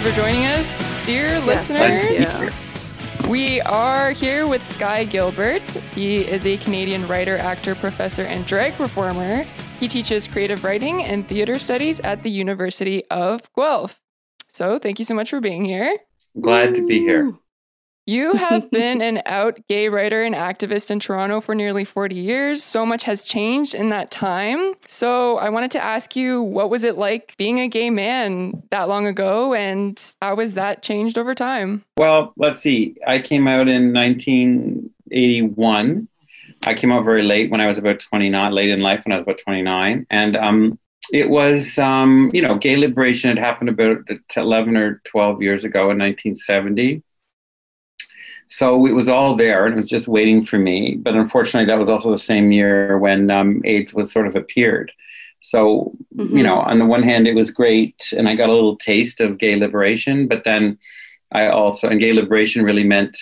you for joining us, dear Yes, listeners. thank We are here with Sky Gilbert. He is a Canadian writer, actor, professor, and drag performer. He teaches creative writing and theater studies at the University of Guelph. So, thank you so much for being here. Glad to be here. You have been an out gay writer and activist in Toronto for nearly 40 years. So much has changed in that time. So I wanted to ask you what was it like being a gay man that long ago and how has that changed over time? Well, let's see. I came out in 1981. I came out very late when I was about 29, late in life when I was about 29. And um, it was, um, you know, gay liberation had happened about 11 or 12 years ago in 1970. So it was all there and it was just waiting for me. But unfortunately, that was also the same year when um, AIDS was sort of appeared. So, Mm-hmm. you know, on the one hand, it was great and I got a little taste of gay liberation, but then I also, and gay liberation really meant,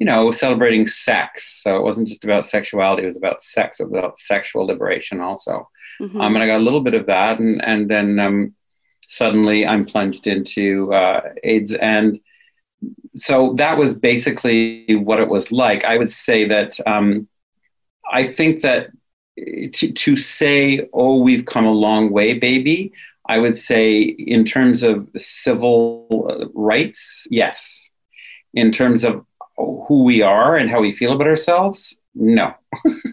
you know, celebrating sex. So it wasn't just about sexuality, it was about sex, it was about sexual liberation also. Mhm. Um, and I got a little bit of that. And, and then um, suddenly I'm plunged into uh, AIDS. And so that was basically what it was like. I would say that um, I think that to, to say, oh, we've come a long way, baby, I would say in terms of civil rights, yes. In terms of who we are and how we feel about ourselves, no.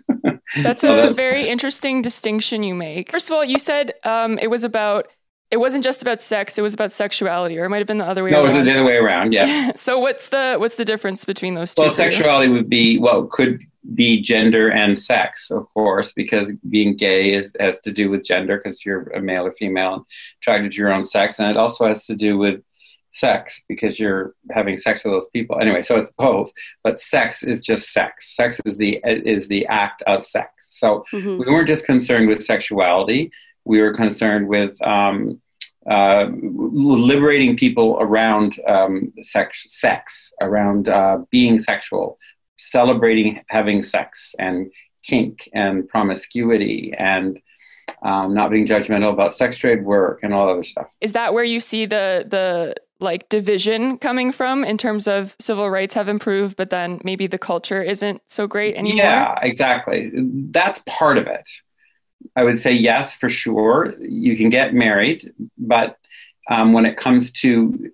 That's a very interesting distinction you make. First of all, you said um, it was about, it wasn't just about sex, it was about sexuality, or it might have been the other way No, it was around. the other way around, yeah. so what's the what's the difference between those two? Well, sexuality would be well, could be gender and sex, of course, because being gay is, has to do with gender because you're a male or female and attracted to your own sex, and it also has to do with sex because you're having sex with those people. Anyway, so it's both, but sex is just sex. Sex is the is the act of sex. So Mhm. we weren't just concerned with sexuality; we were concerned with um, uh, liberating people around um, sex, sex, around uh, being sexual, celebrating having sex, and kink and promiscuity, and um, not being judgmental about sex trade work and all other stuff. is that where you see the the like division coming from in terms of civil rights have improved but then maybe the culture isn't so great anymore Yeah, exactly. That's part of it. I would say yes, for sure. You can get married, but um, when it comes to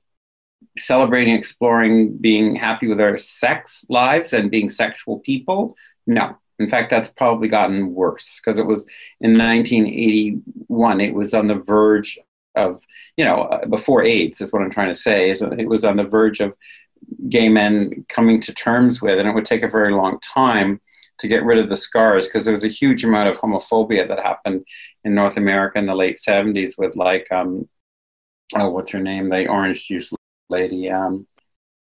celebrating, exploring, being happy with our sex lives and being sexual people, no. In fact, that's probably gotten worse because it was in 1981, it was on the verge of, you know, uh, before AIDS, is what I'm trying to say, is it was on the verge of gay men coming to terms with, and it would take a very long time to get rid of the scars because there was a huge amount of homophobia that happened in North America in the late 70s with like, um, oh, what's her name? The orange juice lady. Um,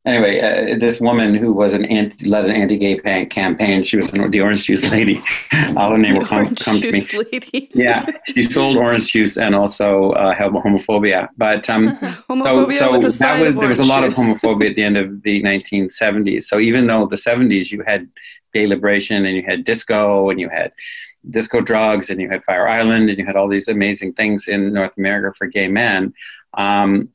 anyway, uh, this woman who was an anti, led an anti-gay pan- campaign. She was the orange juice lady. Uh, her name will come, come to me. juice lady. Yeah, she sold orange juice and also uh, had homophobia. But um, so, Homophobia so with that was, there was a lot of homophobia at the end of the 1970s. So even though the 70s you had gay liberation and you had disco and you had disco drugs and you had Fire Island and you had all these amazing things in North America for gay men, um,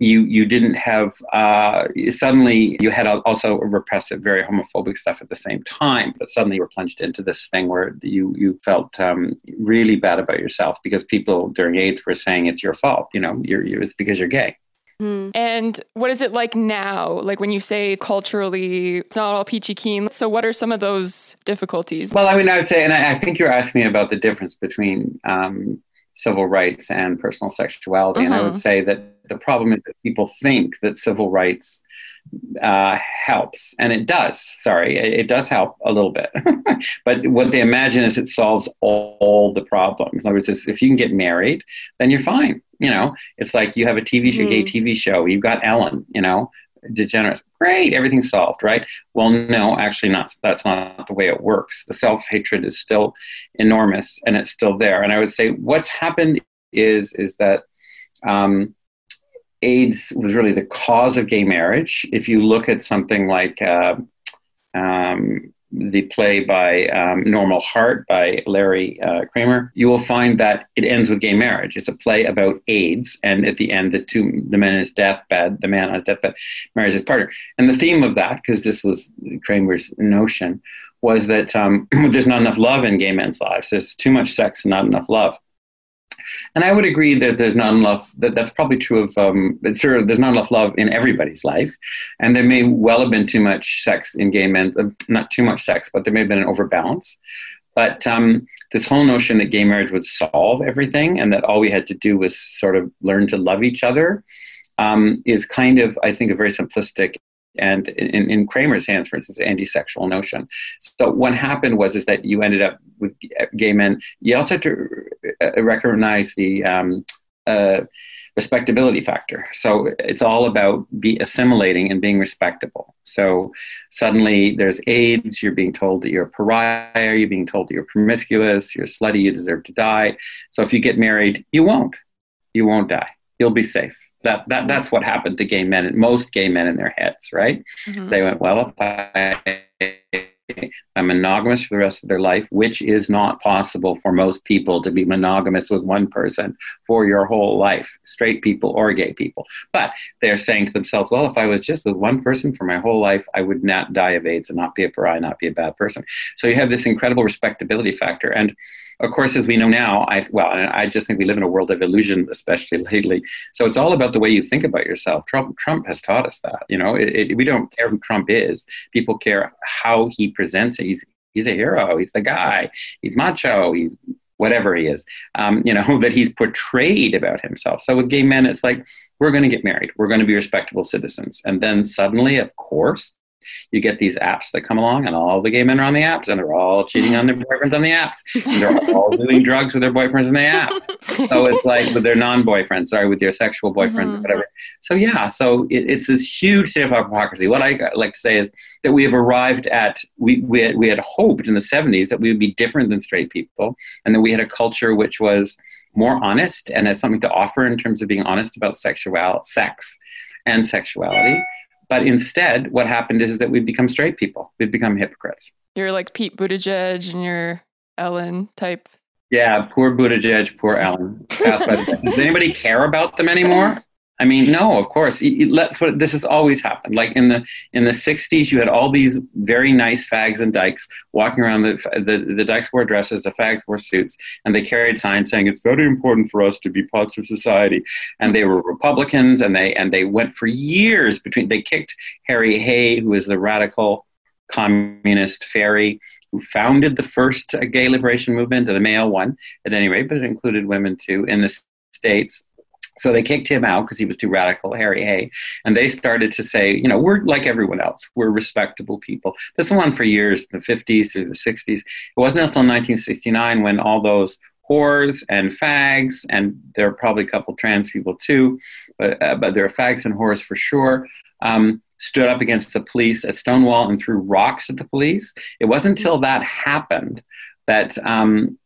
you you didn't have uh, suddenly you had also repressive, very homophobic stuff at the same time. But suddenly you were plunged into this thing where you you felt um, really bad about yourself because people during AIDS were saying it's your fault. You know, you're, you're it's because you're gay. Hmm. and what is it like now like when you say culturally it's not all peachy keen so what are some of those difficulties Well, I mean, I would say, and I, I think you're asking me about the difference between um, civil rights and personal sexuality. And I would Mhm. say that the problem is that people think that civil rights uh, helps, and it does. Sorry, it, it does help a little bit. but what they imagine is it solves all, the problems. In other words, if you can get married, then you're fine. You know, it's like you have a TV show, gay TV show. You've got Ellen. You know, DeGeneres. Great, everything's solved, right? Well, no, actually, not. That's not the way it works. The self hatred is still enormous, and it's still there. And I would say what's happened is is that. Um, AIDS was really the cause of gay marriage. If you look at something like uh, um, the play by um, Normal Heart by Larry uh, Kramer, you will find that it ends with gay marriage. It's a play about AIDS, and at the end, the two the man in his deathbed, the man on his deathbed, marries his partner. And the theme of that, because this was Kramer's notion, was that um, there's not enough love in gay men's lives. There's too much sex, and not enough love. And I would agree that there's not enough. That that's probably true of. Um, sure, there's not enough love in everybody's life, and there may well have been too much sex in gay men. Uh, not too much sex, but there may have been an overbalance. But um, this whole notion that gay marriage would solve everything, and that all we had to do was sort of learn to love each other, um, is kind of, I think, a very simplistic and in, in Kramer's hands, for instance, anti-sexual notion. So what happened was is that you ended up with gay men. You also had to uh, recognize the um, uh, respectability factor. So it's all about be assimilating and being respectable. So suddenly there's AIDS. You're being told that you're a pariah. You're being told that you're promiscuous. You're slutty. You deserve to die. So if you get married, you won't. You won't die. You'll be safe that, that that's what happened to gay men most gay men in their heads right mm-hmm. they went well if i I'm monogamous for the rest of their life, which is not possible for most people to be monogamous with one person for your whole life, straight people or gay people. But they're saying to themselves, well, if I was just with one person for my whole life, I would not die of AIDS and not be a pariah, not be a bad person. So you have this incredible respectability factor. And of course, as we know now, I well, I just think we live in a world of illusion, especially lately. So it's all about the way you think about yourself. Trump, Trump has taught us that. You know, it, it, we don't care who Trump is. People care how he presents it. He's he's a hero. He's the guy. He's macho. He's whatever he is. Um, you know that he's portrayed about himself. So with gay men, it's like we're going to get married. We're going to be respectable citizens, and then suddenly, of course, you get these apps that come along, and all the gay men are on the apps, and they're all cheating on their boyfriends on the apps. And they're all doing drugs with their boyfriends in the app. So it's like with their non-boyfriends, sorry, with your sexual boyfriends mm-hmm. or whatever. So yeah, so it, it's this huge state of hypocrisy. What I like to say is that we have arrived at we we had, we had hoped in the '70s that we would be different than straight people, and that we had a culture which was more honest and had something to offer in terms of being honest about sexual sex and sexuality but instead, what happened is that we've become straight people. We've become hypocrites. You're like Pete Buttigieg and you're Ellen type. Yeah, poor Buttigieg, poor Ellen. Does anybody care about them anymore? I mean, no, of course. That's what this has always happened. Like in the in the '60s, you had all these very nice fags and dykes walking around. The the, the dykes wore dresses, the fags wore suits, and they carried signs saying it's very important for us to be parts of society. And they were Republicans, and they and they went for years between. They kicked Harry Hay, who is the radical communist fairy who founded the first gay liberation movement, the male one at any rate, but it included women too in the states so they kicked him out because he was too radical, Harry Hay. And they started to say, you know, we're like everyone else. We're respectable people. This went on for years, the 50s through the 60s. It wasn't until 1969 when all those whores and fags, and there are probably a couple trans people too, but, uh, but there are fags and whores for sure, um, stood up against the police at Stonewall and threw rocks at the police. It wasn't until that happened that um,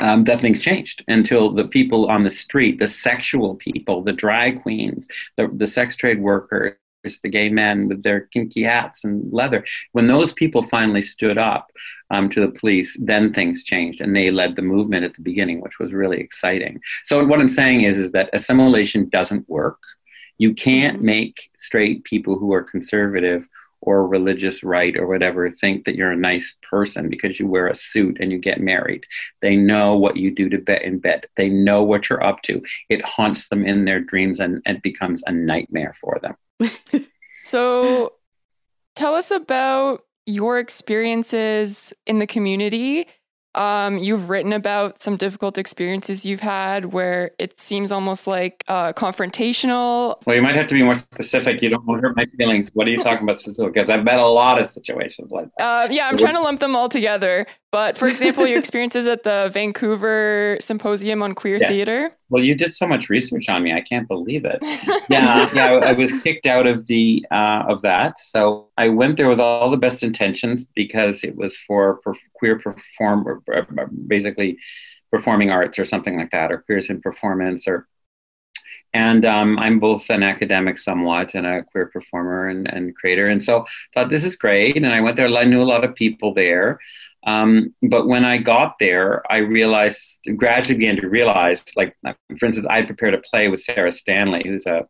um, that things changed until the people on the street, the sexual people, the drag queens, the, the sex trade workers, the gay men with their kinky hats and leather, when those people finally stood up um, to the police, then things changed and they led the movement at the beginning, which was really exciting. So, what I'm saying is, is that assimilation doesn't work. You can't mm-hmm. make straight people who are conservative or religious right or whatever think that you're a nice person because you wear a suit and you get married. They know what you do to bed in bed. They know what you're up to. It haunts them in their dreams and it becomes a nightmare for them. so tell us about your experiences in the community um, you've written about some difficult experiences you've had where it seems almost like uh, confrontational. Well, you might have to be more specific. You don't want to hurt my feelings. What are you talking about specifically? Because I've met a lot of situations like that. Uh, yeah, I'm trying to lump them all together. But for example, your experiences at the Vancouver Symposium on Queer yes. Theater. Well, you did so much research on me. I can't believe it. yeah, yeah. I, I, was kicked out of the uh, of that. So I went there with all the best intentions because it was for per- queer perform, basically performing arts or something like that, or queers in performance or And um, I'm both an academic somewhat and a queer performer and, and creator. And so I thought this is great. And I went there, I knew a lot of people there. Um, but when I got there, I realized, gradually began to realize, like, for instance, I prepared a play with Sarah Stanley, who's a,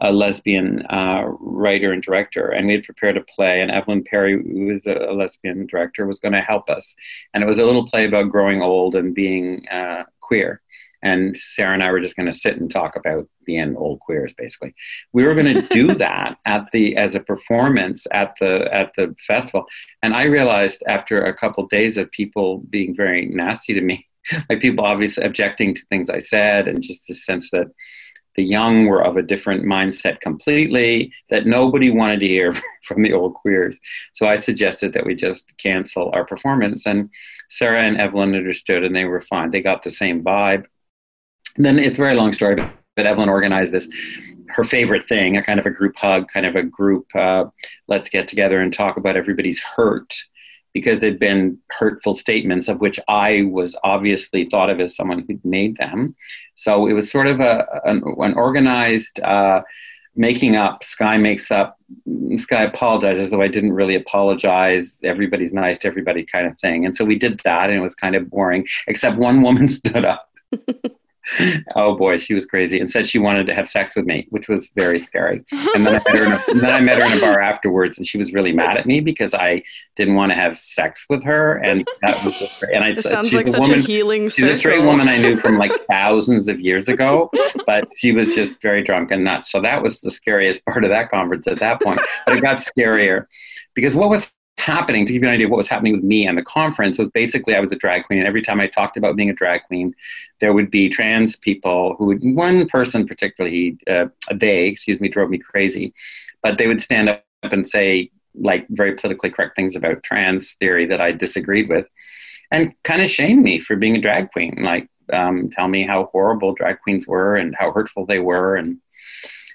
a lesbian uh, writer and director, and we had prepared a play, and Evelyn Parry, who is a, a lesbian director, was going to help us. And it was a little play about growing old and being uh, queer and Sarah and I were just going to sit and talk about being old queers. Basically, we were going to do that at the as a performance at the at the festival, and I realized after a couple of days of people being very nasty to me, like people obviously objecting to things I said, and just the sense that the young were of a different mindset completely that nobody wanted to hear from the old queers. So i suggested that we just cancel our performance. And sarah and evelyn understood and they were fine. They got the same vibe then it's a very long story, but Evelyn organized this, her favorite thing, a kind of a group hug, kind of a group, uh, let's get together and talk about everybody's hurt because there'd been hurtful statements of which I was obviously thought of as someone who'd made them. So it was sort of a, an, an organized, uh, making up. Sky makes up. Sky apologizes, though I didn't really apologize. Everybody's nice to everybody, kind of thing. And so we did that, and it was kind of boring. Except one woman stood up oh boy, she was crazy and said she wanted to have sex with me, which was very scary. And then I met her in a, then I met her in a bar afterwards, and she was really mad at me because I didn't want to have sex with her, and that was just, and I it sounds like such woman, a healing. She's a straight woman I knew from like thousands of years ago, but she was just very drunk and nuts. So that was the scariest part of that conference at that point. But it got scarier because what was happening to give you an idea of what was happening with me and the conference was basically I was a drag queen. And every time I talked about being a drag queen there would be trans people who would one person particularly uh, they excuse me drove me crazy but they would stand up and say like very politically correct things about trans theory that I disagreed with and kind of shame me for being a drag queen like um, tell me how horrible drag queens were and how hurtful they were. And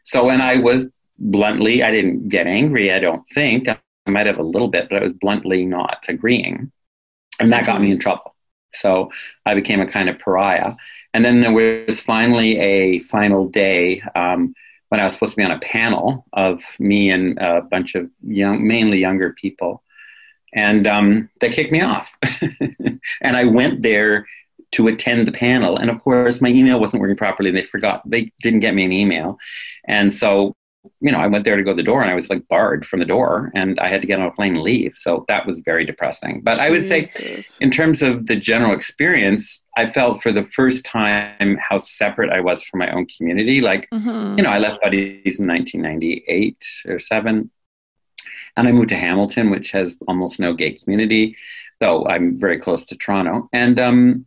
so when I was bluntly I didn't get angry I don't think I might have a little bit, but I was bluntly not agreeing. And that got me in trouble. So I became a kind of pariah. And then there was finally a final day um, when I was supposed to be on a panel of me and a bunch of young, mainly younger people. And um, they kicked me off. and I went there to attend the panel. And of course, my email wasn't working properly. They forgot, they didn't get me an email. And so you know, I went there to go to the door and I was like barred from the door and I had to get on a plane and leave. So that was very depressing. But I would say, in terms of the general experience, I felt for the first time how separate I was from my own community. Like, mm-hmm. you know, I left Buddies in 1998 or seven and I moved to Hamilton, which has almost no gay community, though I'm very close to Toronto. And, um,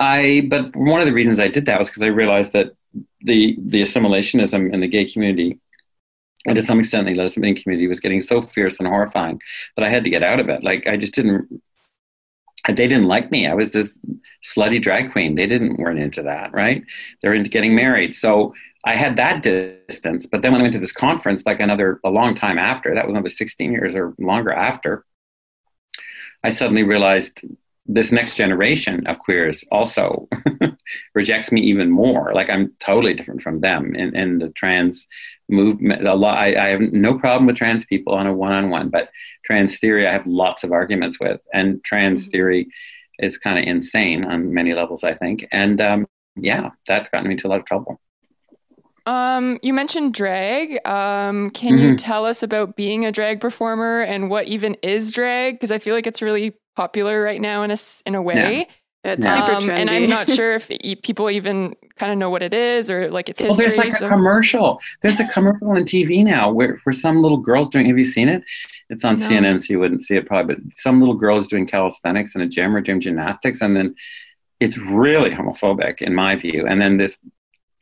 I, but one of the reasons I did that was because I realized that the the assimilationism in the gay community and to some extent the lesbian community was getting so fierce and horrifying that I had to get out of it. Like I just didn't they didn't like me. I was this slutty drag queen. They didn't weren't into that, right? They're into getting married. So I had that distance. But then when I went to this conference, like another a long time after, that was another 16 years or longer after, I suddenly realized this next generation of queers also rejects me even more. Like I'm totally different from them in, in the trans movement. A lot, I, I have no problem with trans people on a one-on-one, but trans theory I have lots of arguments with, and trans mm-hmm. theory is kind of insane on many levels, I think. And um, yeah, that's gotten me into a lot of trouble. Um, you mentioned drag. Um, can mm-hmm. you tell us about being a drag performer and what even is drag? Because I feel like it's really popular right now in a in a way. Yeah. It's super um, trendy. And I'm not sure if people even kind of know what it is or like its history. Well, there's like so. a commercial. There's a commercial on TV now where, where some little girl's doing, have you seen it? It's on no. CNN, so you wouldn't see it probably, but some little girl is doing calisthenics in a gym or doing gymnastics. And then it's really homophobic in my view. And then this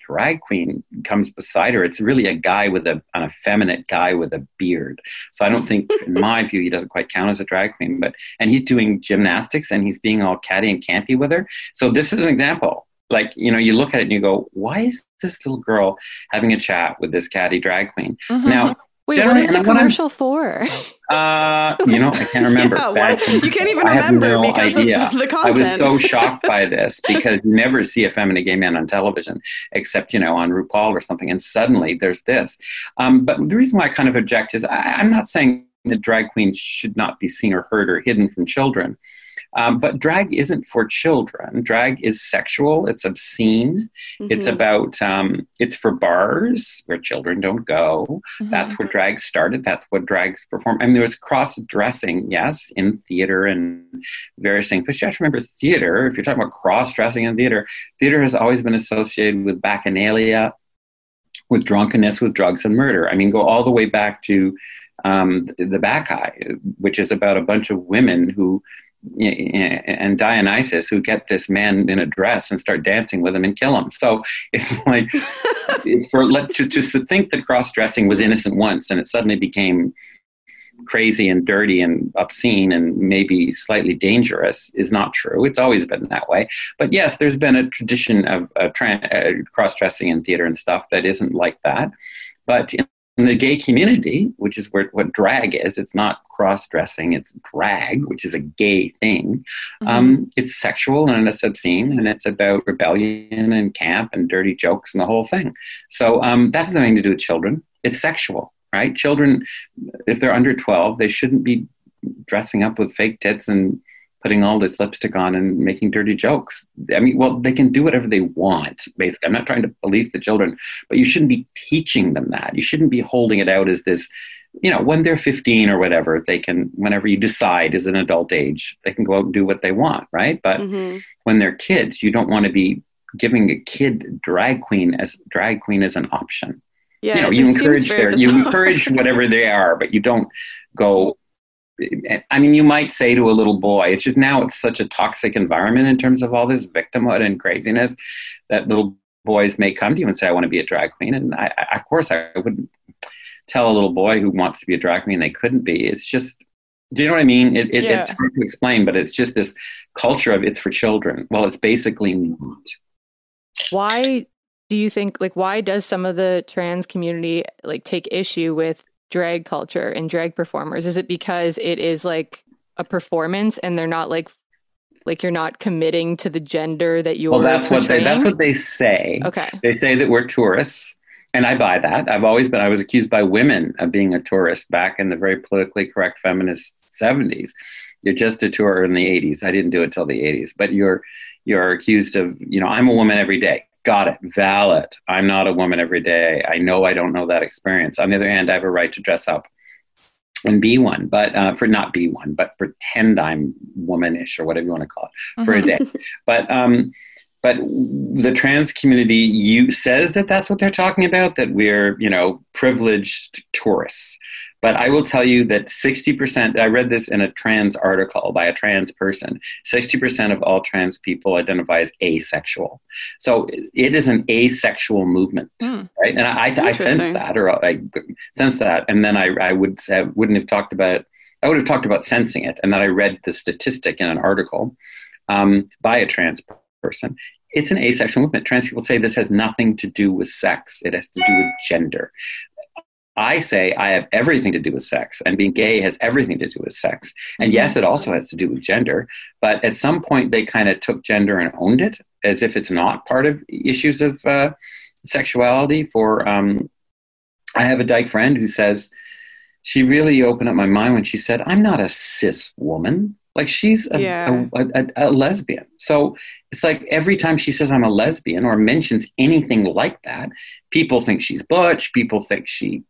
drag queen comes beside her, it's really a guy with a an effeminate guy with a beard. So I don't think, in my view, he doesn't quite count as a drag queen. But and he's doing gymnastics and he's being all catty and campy with her. So this is an example. Like you know, you look at it and you go, "Why is this little girl having a chat with this catty drag queen?" Mm-hmm. Now Wait, what is the commercial for? Uh, you know, I can't remember. yeah, well, you can't even remember no because idea. of the content. I was so shocked by this because you never see a feminine gay man on television except, you know, on RuPaul or something. And suddenly there's this. Um, but the reason why I kind of object is I, I'm not saying that drag queens should not be seen or heard or hidden from children. Um, but drag isn't for children. Drag is sexual. It's obscene. Mm-hmm. It's about. Um, it's for bars where children don't go. Mm-hmm. That's where drag started. That's what drag performed. I mean, there was cross dressing, yes, in theater and various things. But you have to remember, theater. If you're talking about cross dressing in theater, theater has always been associated with bacchanalia, with drunkenness, with drugs and murder. I mean, go all the way back to um, the Bacchae, which is about a bunch of women who and Dionysus who get this man in a dress and start dancing with him and kill him. So it's like it's for let just, just to think that cross dressing was innocent once and it suddenly became crazy and dirty and obscene and maybe slightly dangerous is not true. It's always been that way. But yes, there's been a tradition of uh, tra- uh, cross dressing in theater and stuff that isn't like that. But in in the gay community, which is where, what drag is, it's not cross dressing, it's drag, which is a gay thing. Mm-hmm. Um, it's sexual and it's obscene and it's about rebellion and camp and dirty jokes and the whole thing. So um, that has nothing to do with children. It's sexual, right? Children, if they're under 12, they shouldn't be dressing up with fake tits and putting all this lipstick on and making dirty jokes. I mean, well, they can do whatever they want, basically. I'm not trying to police the children, but you shouldn't be teaching them that. You shouldn't be holding it out as this, you know, when they're 15 or whatever, they can, whenever you decide is an adult age, they can go out and do what they want, right? But mm-hmm. when they're kids, you don't want to be giving a kid drag queen as drag queen as an option. Yeah, you know, you encourage their, you encourage whatever they are, but you don't go I mean, you might say to a little boy, it's just now it's such a toxic environment in terms of all this victimhood and craziness that little boys may come to you and say, I want to be a drag queen. And I, I, of course, I wouldn't tell a little boy who wants to be a drag queen they couldn't be. It's just, do you know what I mean? It, it, yeah. It's hard to explain, but it's just this culture of it's for children. Well, it's basically not. Why do you think, like, why does some of the trans community like take issue with drag culture and drag performers? Is it because it is like a performance and they're not like like you're not committing to the gender that you are. well, that's portraying? what they that's what they say. Okay. They say that we're tourists. And I buy that. I've always been I was accused by women of being a tourist back in the very politically correct feminist 70s. You're just a tour in the 80s. I didn't do it till the 80s, but you're you're accused of, you know, I'm a woman every day. Got it. Valid. I'm not a woman every day. I know I don't know that experience. On the other hand, I have a right to dress up and be one, but uh, for not be one, but pretend I'm womanish or whatever you want to call it for mm-hmm. a day. But um, but the trans community you says that that's what they're talking about. That we're you know privileged tourists. But I will tell you that 60%, I read this in a trans article by a trans person, 60% of all trans people identify as asexual. So it is an asexual movement, mm. right? And I, I, sense that, or I sense that. And then I, I would have, wouldn't have talked about, it. I would have talked about sensing it. And then I read the statistic in an article um, by a trans person it's an asexual movement. Trans people say this has nothing to do with sex, it has to do with gender. I say I have everything to do with sex, and being gay has everything to do with sex. And yes, it also has to do with gender. But at some point, they kind of took gender and owned it as if it's not part of issues of uh, sexuality. For um, I have a dyke friend who says she really opened up my mind when she said, "I'm not a cis woman." Like she's a, yeah. a, a, a, lesbian. So it's like every time she says I'm a lesbian or mentions anything like that, people think she's butch. People think she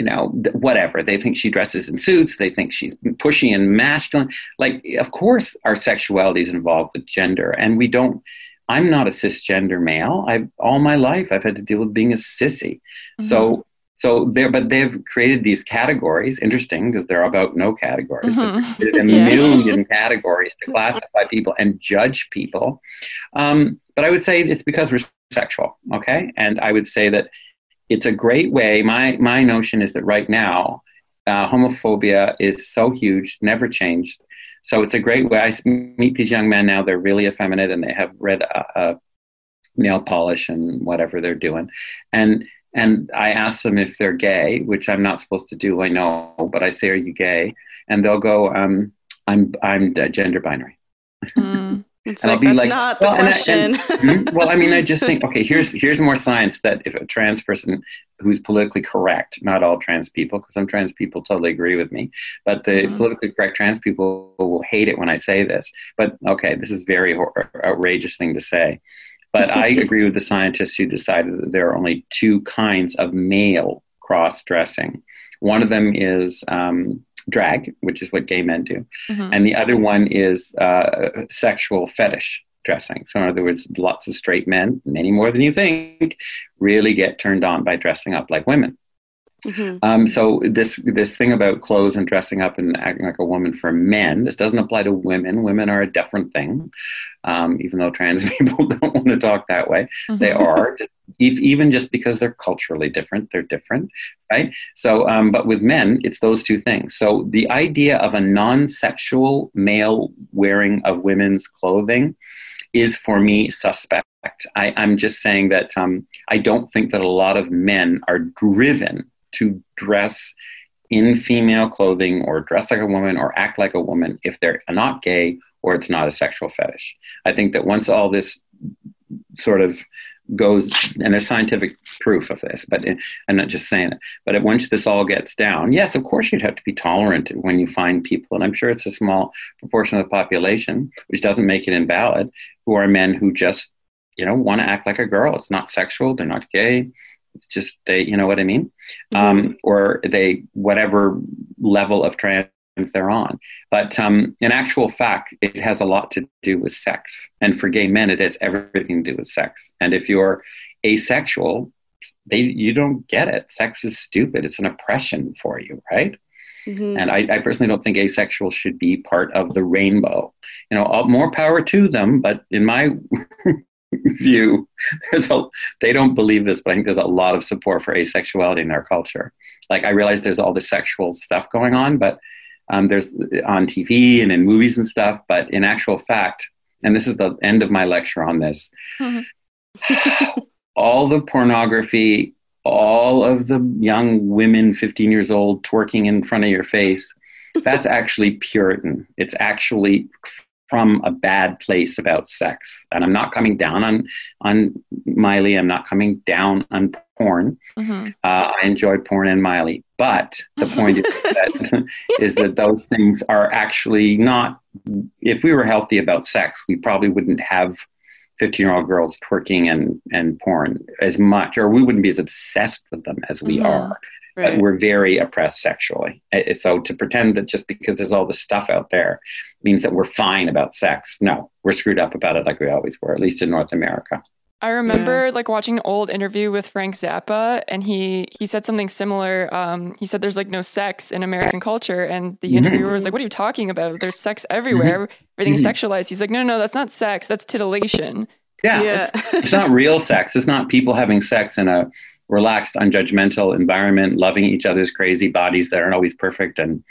you know, whatever. They think she dresses in suits. They think she's pushy and masculine. Like, of course, our sexuality is involved with gender, and we don't. I'm not a cisgender male. I've all my life I've had to deal with being a sissy. Mm-hmm. So so there, but they've created these categories. Interesting because they're about no categories. Mm-hmm. a yeah. million categories to classify people and judge people. Um, but I would say it's because we're sexual. Okay, and I would say that it's a great way. My my notion is that right now, uh, homophobia is so huge, never changed. So it's a great way. I meet these young men now; they're really effeminate, and they have red uh, uh, nail polish and whatever they're doing, and and I ask them if they're gay, which I'm not supposed to do. I know, but I say, "Are you gay?" And they'll go, um, "I'm I'm gender binary." Mm. It's and like, that's like, not the well, question. I, and, hmm? well, I mean, I just think, okay, here's here's more science that if a trans person who's politically correct, not all trans people, because some trans people totally agree with me, but the mm-hmm. politically correct trans people will hate it when I say this. But okay, this is very outrageous thing to say. But I agree with the scientists who decided that there are only two kinds of male cross dressing. One of them is um, drag, which is what gay men do, mm-hmm. and the other one is uh, sexual fetish dressing. So, in other words, lots of straight men, many more than you think, really get turned on by dressing up like women. Mm-hmm. Um, so this this thing about clothes and dressing up and acting like a woman for men, this doesn't apply to women. Women are a different thing, um, even though trans people don't want to talk that way. Mm-hmm. They are, even just because they're culturally different. They're different, right? So, um, but with men, it's those two things. So the idea of a non-sexual male wearing of women's clothing is for me suspect. I, am just saying that um, I don't think that a lot of men are driven to dress in female clothing or dress like a woman or act like a woman if they're not gay or it's not a sexual fetish. I think that once all this sort of goes, and there's scientific proof of this, but I'm not just saying it, but once this all gets down, yes, of course you'd have to be tolerant when you find people, and I'm sure it's a small proportion of the population, which doesn't make it invalid, who are men who just, you know, want to act like a girl. It's not sexual, they're not gay, just they, you know what I mean, mm-hmm. um, or they whatever level of trans they're on. But um, in actual fact, it has a lot to do with sex, and for gay men, it has everything to do with sex. And if you're asexual, they you don't get it. Sex is stupid. It's an oppression for you, right? Mm-hmm. And I, I, personally don't think asexual should be part of the rainbow. You know, all, more power to them, but in my view, there's a, they don't believe this, but I think there's a lot of support for asexuality in their culture. Like I realize there's all this sexual stuff going on, but um, there's on TV and in movies and stuff. But in actual fact, and this is the end of my lecture on this, mm-hmm. all the pornography, all of the young women, 15 years old, twerking in front of your face, that's actually Puritan. It's actually from a bad place about sex. And I'm not coming down on on Miley. I'm not coming down on porn. Mm-hmm. Uh, I enjoy porn and Miley, but the point is, that, is that those things are actually not. If we were healthy about sex, we probably wouldn't have 15 year old girls twerking and and porn as much, or we wouldn't be as obsessed with them as we mm-hmm. are right. we're very oppressed sexually. So to pretend that just because there's all this stuff out there means that we're fine about sex, no, we're screwed up about it like we always were, at least in North America. I remember yeah. like watching an old interview with Frank Zappa, and he he said something similar. Um, he said there's like no sex in American culture, and the mm-hmm. interviewer was like, "What are you talking about? There's sex everywhere. Mm-hmm. Everything's mm-hmm. sexualized." He's like, "No, no, no, that's not sex. That's titillation." Yeah, yeah. It's, it's not real sex. It's not people having sex in a relaxed, unjudgmental environment, loving each other's crazy bodies that aren't always perfect, and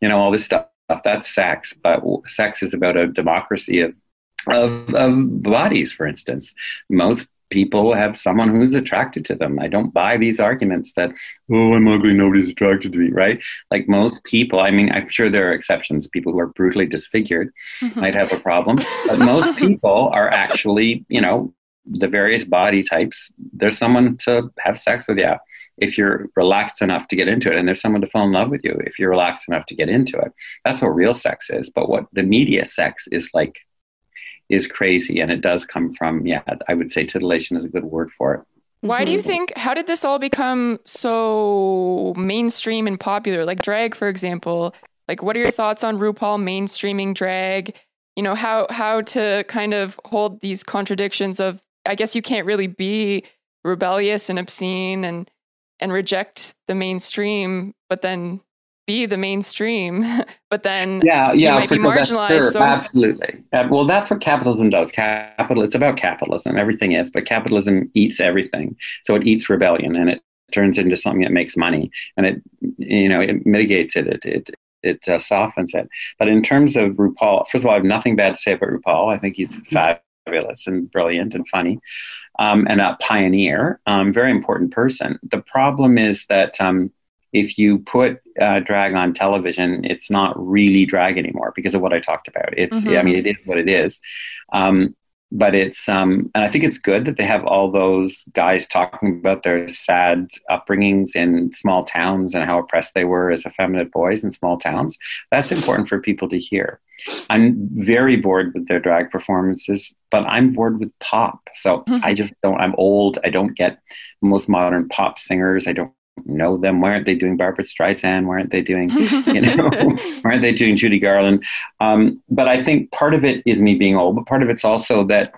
you know all this stuff. That's sex, but sex is about a democracy of of, of bodies. For instance, most people have someone who's attracted to them. I don't buy these arguments that, oh, I'm ugly, nobody's attracted to me, right? Like most people, I mean, I'm sure there are exceptions. People who are brutally disfigured mm-hmm. might have a problem, but most people are actually, you know, the various body types, there's someone to have sex with you if you're relaxed enough to get into it. And there's someone to fall in love with you if you're relaxed enough to get into it. That's what real sex is. But what the media sex is like is crazy. And it does come from, yeah, I would say titillation is a good word for it. Why do you mm-hmm. think, how did this all become so mainstream and popular? Like drag, for example. Like, what are your thoughts on RuPaul mainstreaming drag? You know, how, how to kind of hold these contradictions of I guess you can't really be rebellious and obscene and and reject the mainstream, but then be the mainstream, but then yeah, yeah, for sure, sure. So. absolutely. Uh, well, that's what capitalism does. Capital, it's about capitalism. Everything is, but capitalism eats everything. So it eats rebellion, and it turns into something that makes money, and it, you know, it mitigates it. It it it uh, softens it. But in terms of RuPaul, first of all, I have nothing bad to say about RuPaul. I think he's fabulous fabulous and brilliant and funny, um, and a pioneer, um, very important person. The problem is that um, if you put uh, drag on television, it's not really drag anymore because of what I talked about. It's, mm-hmm. I mean, it is what it is. Um, but it's um, and I think it's good that they have all those guys talking about their sad upbringings in small towns and how oppressed they were as effeminate boys in small towns. That's important for people to hear. I'm very bored with their drag performances, but I'm bored with pop. So. I just don't. I'm old. I don't get most modern pop singers. I don't know them. Why aren't they doing Barbra Streisand? Why aren't they doing, you know, why aren't they doing Judy Garland? Um, but I think part of it is me being old, but part of it's also that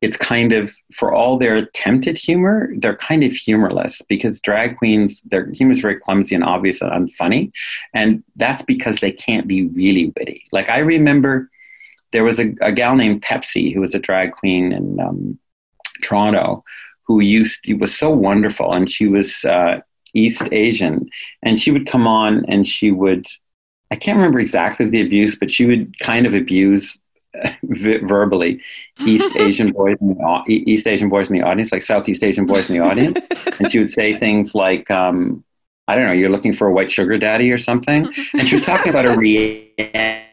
it's kind of for all their attempted humor, they're kind of humorless because drag queens, their humor is very clumsy and obvious and unfunny, and that's because they can't be really witty. Like I remember, there was a, a gal named Pepsi who was a drag queen in um, Toronto who used was so wonderful, and she was uh, East Asian, and she would come on and she would, I can't remember exactly the abuse, but she would kind of abuse verbally East Asian boys in the East Asian boys in the audience, like Southeast Asian boys in the audience, and she would say things like, um, "I don't know, you're looking for a white sugar daddy or something," and she was talking about a reality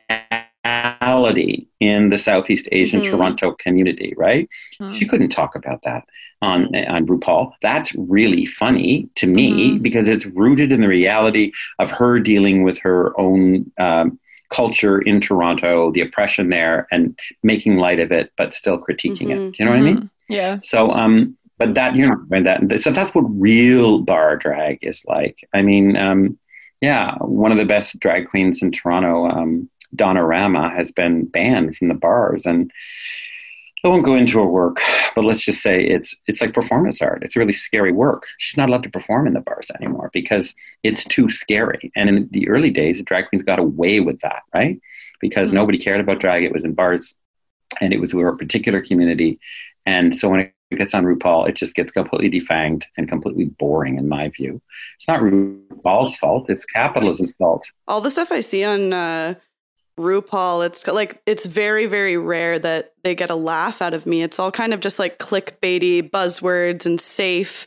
in the Southeast Asian mm-hmm. Toronto community, right? Mm-hmm. She couldn't talk about that on on RuPaul. That's really funny to me mm-hmm. because it's rooted in the reality of her dealing with her own um, culture in Toronto, the oppression there, and making light of it, but still critiquing mm-hmm. it. Do you know what I mean? Mm-hmm. Yeah. So, um, but that you know, that so that's what real bar drag is like. I mean, um, yeah, one of the best drag queens in Toronto, um, Donna Rama, has been banned from the bars, and I won't go into her work, but let's just say it's it's like performance art. It's really scary work. She's not allowed to perform in the bars anymore because it's too scary. And in the early days, drag queens got away with that, right? Because mm-hmm. nobody cared about drag. It was in bars, and it was for a particular community. And so when it gets on RuPaul, it just gets completely defanged and completely boring, in my view. It's not RuPaul's fault; it's capitalism's fault. All the stuff I see on. Uh RuPaul, it's like it's very very rare that they get a laugh out of me. It's all kind of just like clickbaity buzzwords and safe.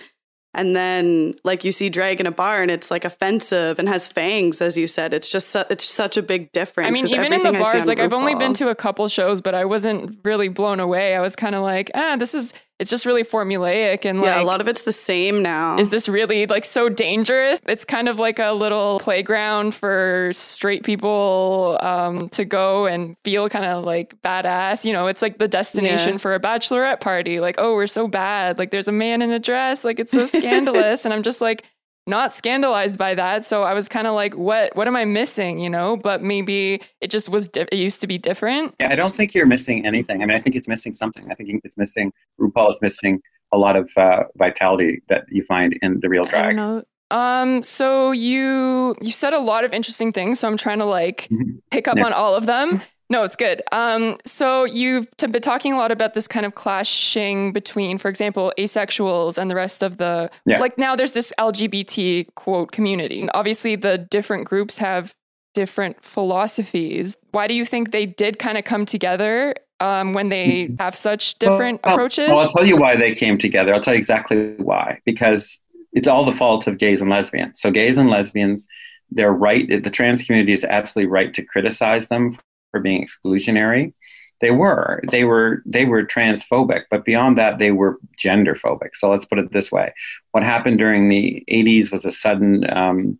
And then like you see drag in a bar and it's like offensive and has fangs as you said. It's just su- it's such a big difference. I mean even in the bars like RuPaul, I've only been to a couple shows but I wasn't really blown away. I was kind of like, "Ah, this is it's just really formulaic and yeah, like a lot of it's the same now. Is this really like so dangerous? It's kind of like a little playground for straight people um, to go and feel kind of like badass. You know, it's like the destination yeah. for a bachelorette party. Like, oh, we're so bad. Like, there's a man in a dress. Like, it's so scandalous. and I'm just like, not scandalized by that. So I was kind of like, what what am I missing, you know? But maybe it just was di- it used to be different. Yeah, I don't think you're missing anything. I mean, I think it's missing something. I think it's missing RuPaul is missing a lot of uh, vitality that you find in the real drag. Um, so you you said a lot of interesting things, so I'm trying to like mm-hmm. pick up yeah. on all of them. No, it's good. Um, so you've t- been talking a lot about this kind of clashing between, for example, asexuals and the rest of the yeah. like. Now there's this LGBT quote community. And obviously, the different groups have different philosophies. Why do you think they did kind of come together um, when they mm-hmm. have such different well, approaches? Well, I'll tell you why they came together. I'll tell you exactly why. Because it's all the fault of gays and lesbians. So gays and lesbians, they're right. The trans community is absolutely right to criticize them for being exclusionary. They were. They were they were transphobic, but beyond that, they were gender phobic. So let's put it this way: what happened during the '80s was a sudden um,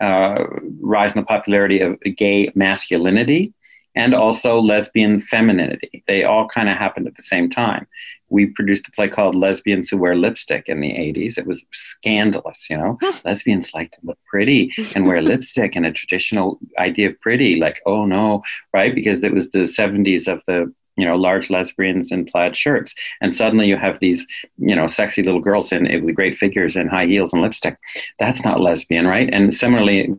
uh, rise in the popularity of gay masculinity and also lesbian femininity. They all kind of happened at the same time we produced a play called Lesbians Who Wear Lipstick in the 80s. It was scandalous, you know. Lesbians like to look pretty and wear lipstick and a traditional idea of pretty, like, oh no, right? Because it was the 70s of the you know, large lesbians in plaid shirts. And suddenly you have these, you know, sexy little girls in with great figures and high heels and lipstick. That's not lesbian, right? And similarly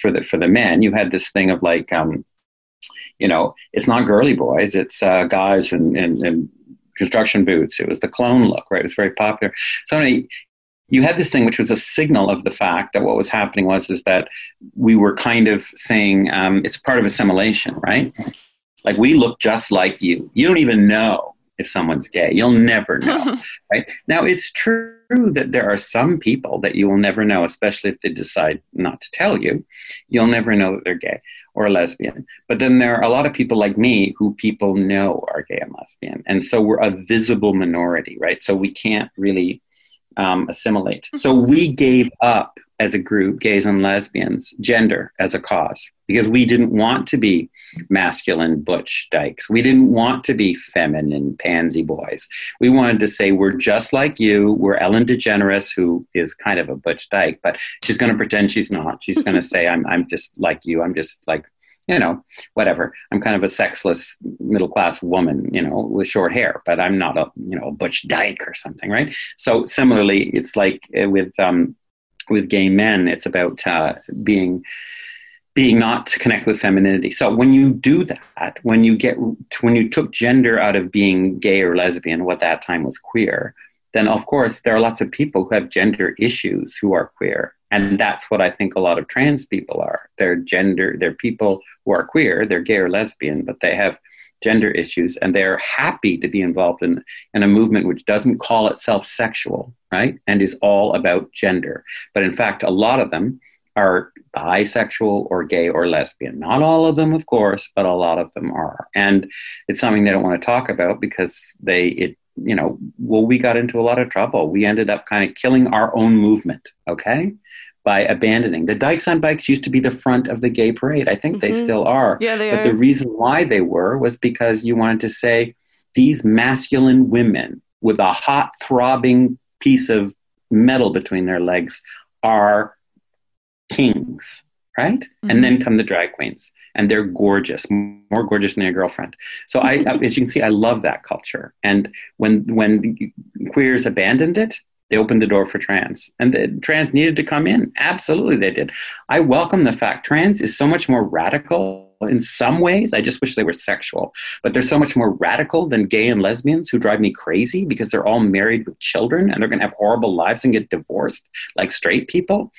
for the for the men, you had this thing of like um, you know, it's not girly boys, it's uh, guys and, and, and construction boots. It was the clone look, right? It was very popular. So anyway, you had this thing which was a signal of the fact that what was happening was is that we were kind of saying um, it's part of assimilation, right? Like we look just like you. You don't even know if someone's gay. You'll never know, right? Now, it's true that there are some people that you will never know, especially if they decide not to tell you. You'll never know that they're gay or lesbian. But then there are a lot of people like me who people know are gay and lesbian. And so we're a visible minority, right? So we can't really um, assimilate. So we gave up as a group, gays and lesbians, gender as a cause because we didn't want to be masculine butch dykes. We didn't want to be feminine pansy boys. We wanted to say we're just like you. We're Ellen DeGeneres, who is kind of a butch dyke, but she's going to pretend she's not. She's going to say, "I'm I'm just like you. I'm just like." You know, whatever. I'm kind of a sexless middle class woman, you know, with short hair, but I'm not a, you know, a butch dyke or something, right? So similarly, it's like uh, with um, with gay men, it's about uh, being being not to connect with femininity. So when you do that, when you get when you took gender out of being gay or lesbian, what that time was queer, then of course there are lots of people who have gender issues who are queer. And that's what I think a lot of trans people are. They're gender, they're people who are queer, they're gay or lesbian, but they have gender issues and they're happy to be involved in, in a movement which doesn't call itself sexual, right? And is all about gender. But in fact, a lot of them are bisexual or gay or lesbian. Not all of them, of course, but a lot of them are. And it's something they don't want to talk about because they, it, you know, well, we got into a lot of trouble. We ended up kind of killing our own movement, okay? By abandoning. The Dykes on Bikes used to be the front of the gay parade. I think mm-hmm. they still are. Yeah, they but are. the reason why they were was because you wanted to say these masculine women with a hot, throbbing piece of metal between their legs are kings, right? Mm-hmm. And then come the drag queens, and they're gorgeous, more gorgeous than your girlfriend. So I, as you can see, I love that culture. And when when queers abandoned it, they opened the door for trans, and the trans needed to come in. Absolutely, they did. I welcome the fact trans is so much more radical in some ways. I just wish they were sexual, but they're so much more radical than gay and lesbians who drive me crazy because they're all married with children and they're going to have horrible lives and get divorced like straight people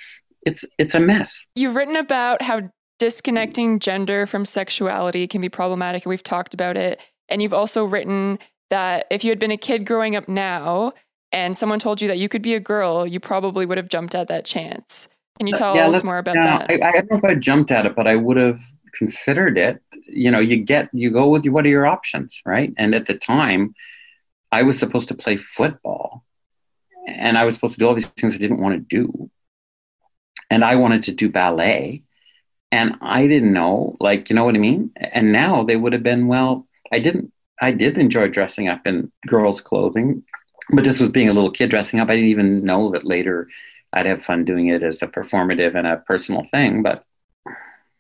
it's it's a mess. You've written about how disconnecting gender from sexuality can be problematic, and we've talked about it. And you've also written that if you had been a kid growing up now and someone told you that you could be a girl, you probably would have jumped at that chance. Can you uh, tell yeah, us more about yeah, that? I, I don't know if I jumped at it, but I would have considered it. You know, you get you go with what are your options, right? And at the time, I was supposed to play football, and I was supposed to do all these things I didn't want to do and I wanted to do ballet. And I didn't know, like, you know what I mean? And now they would have been, well, I didn't, I did enjoy dressing up in girls' clothing, but this was being a little kid dressing up. I didn't even know that later I'd have fun doing it as a performative and a personal thing. But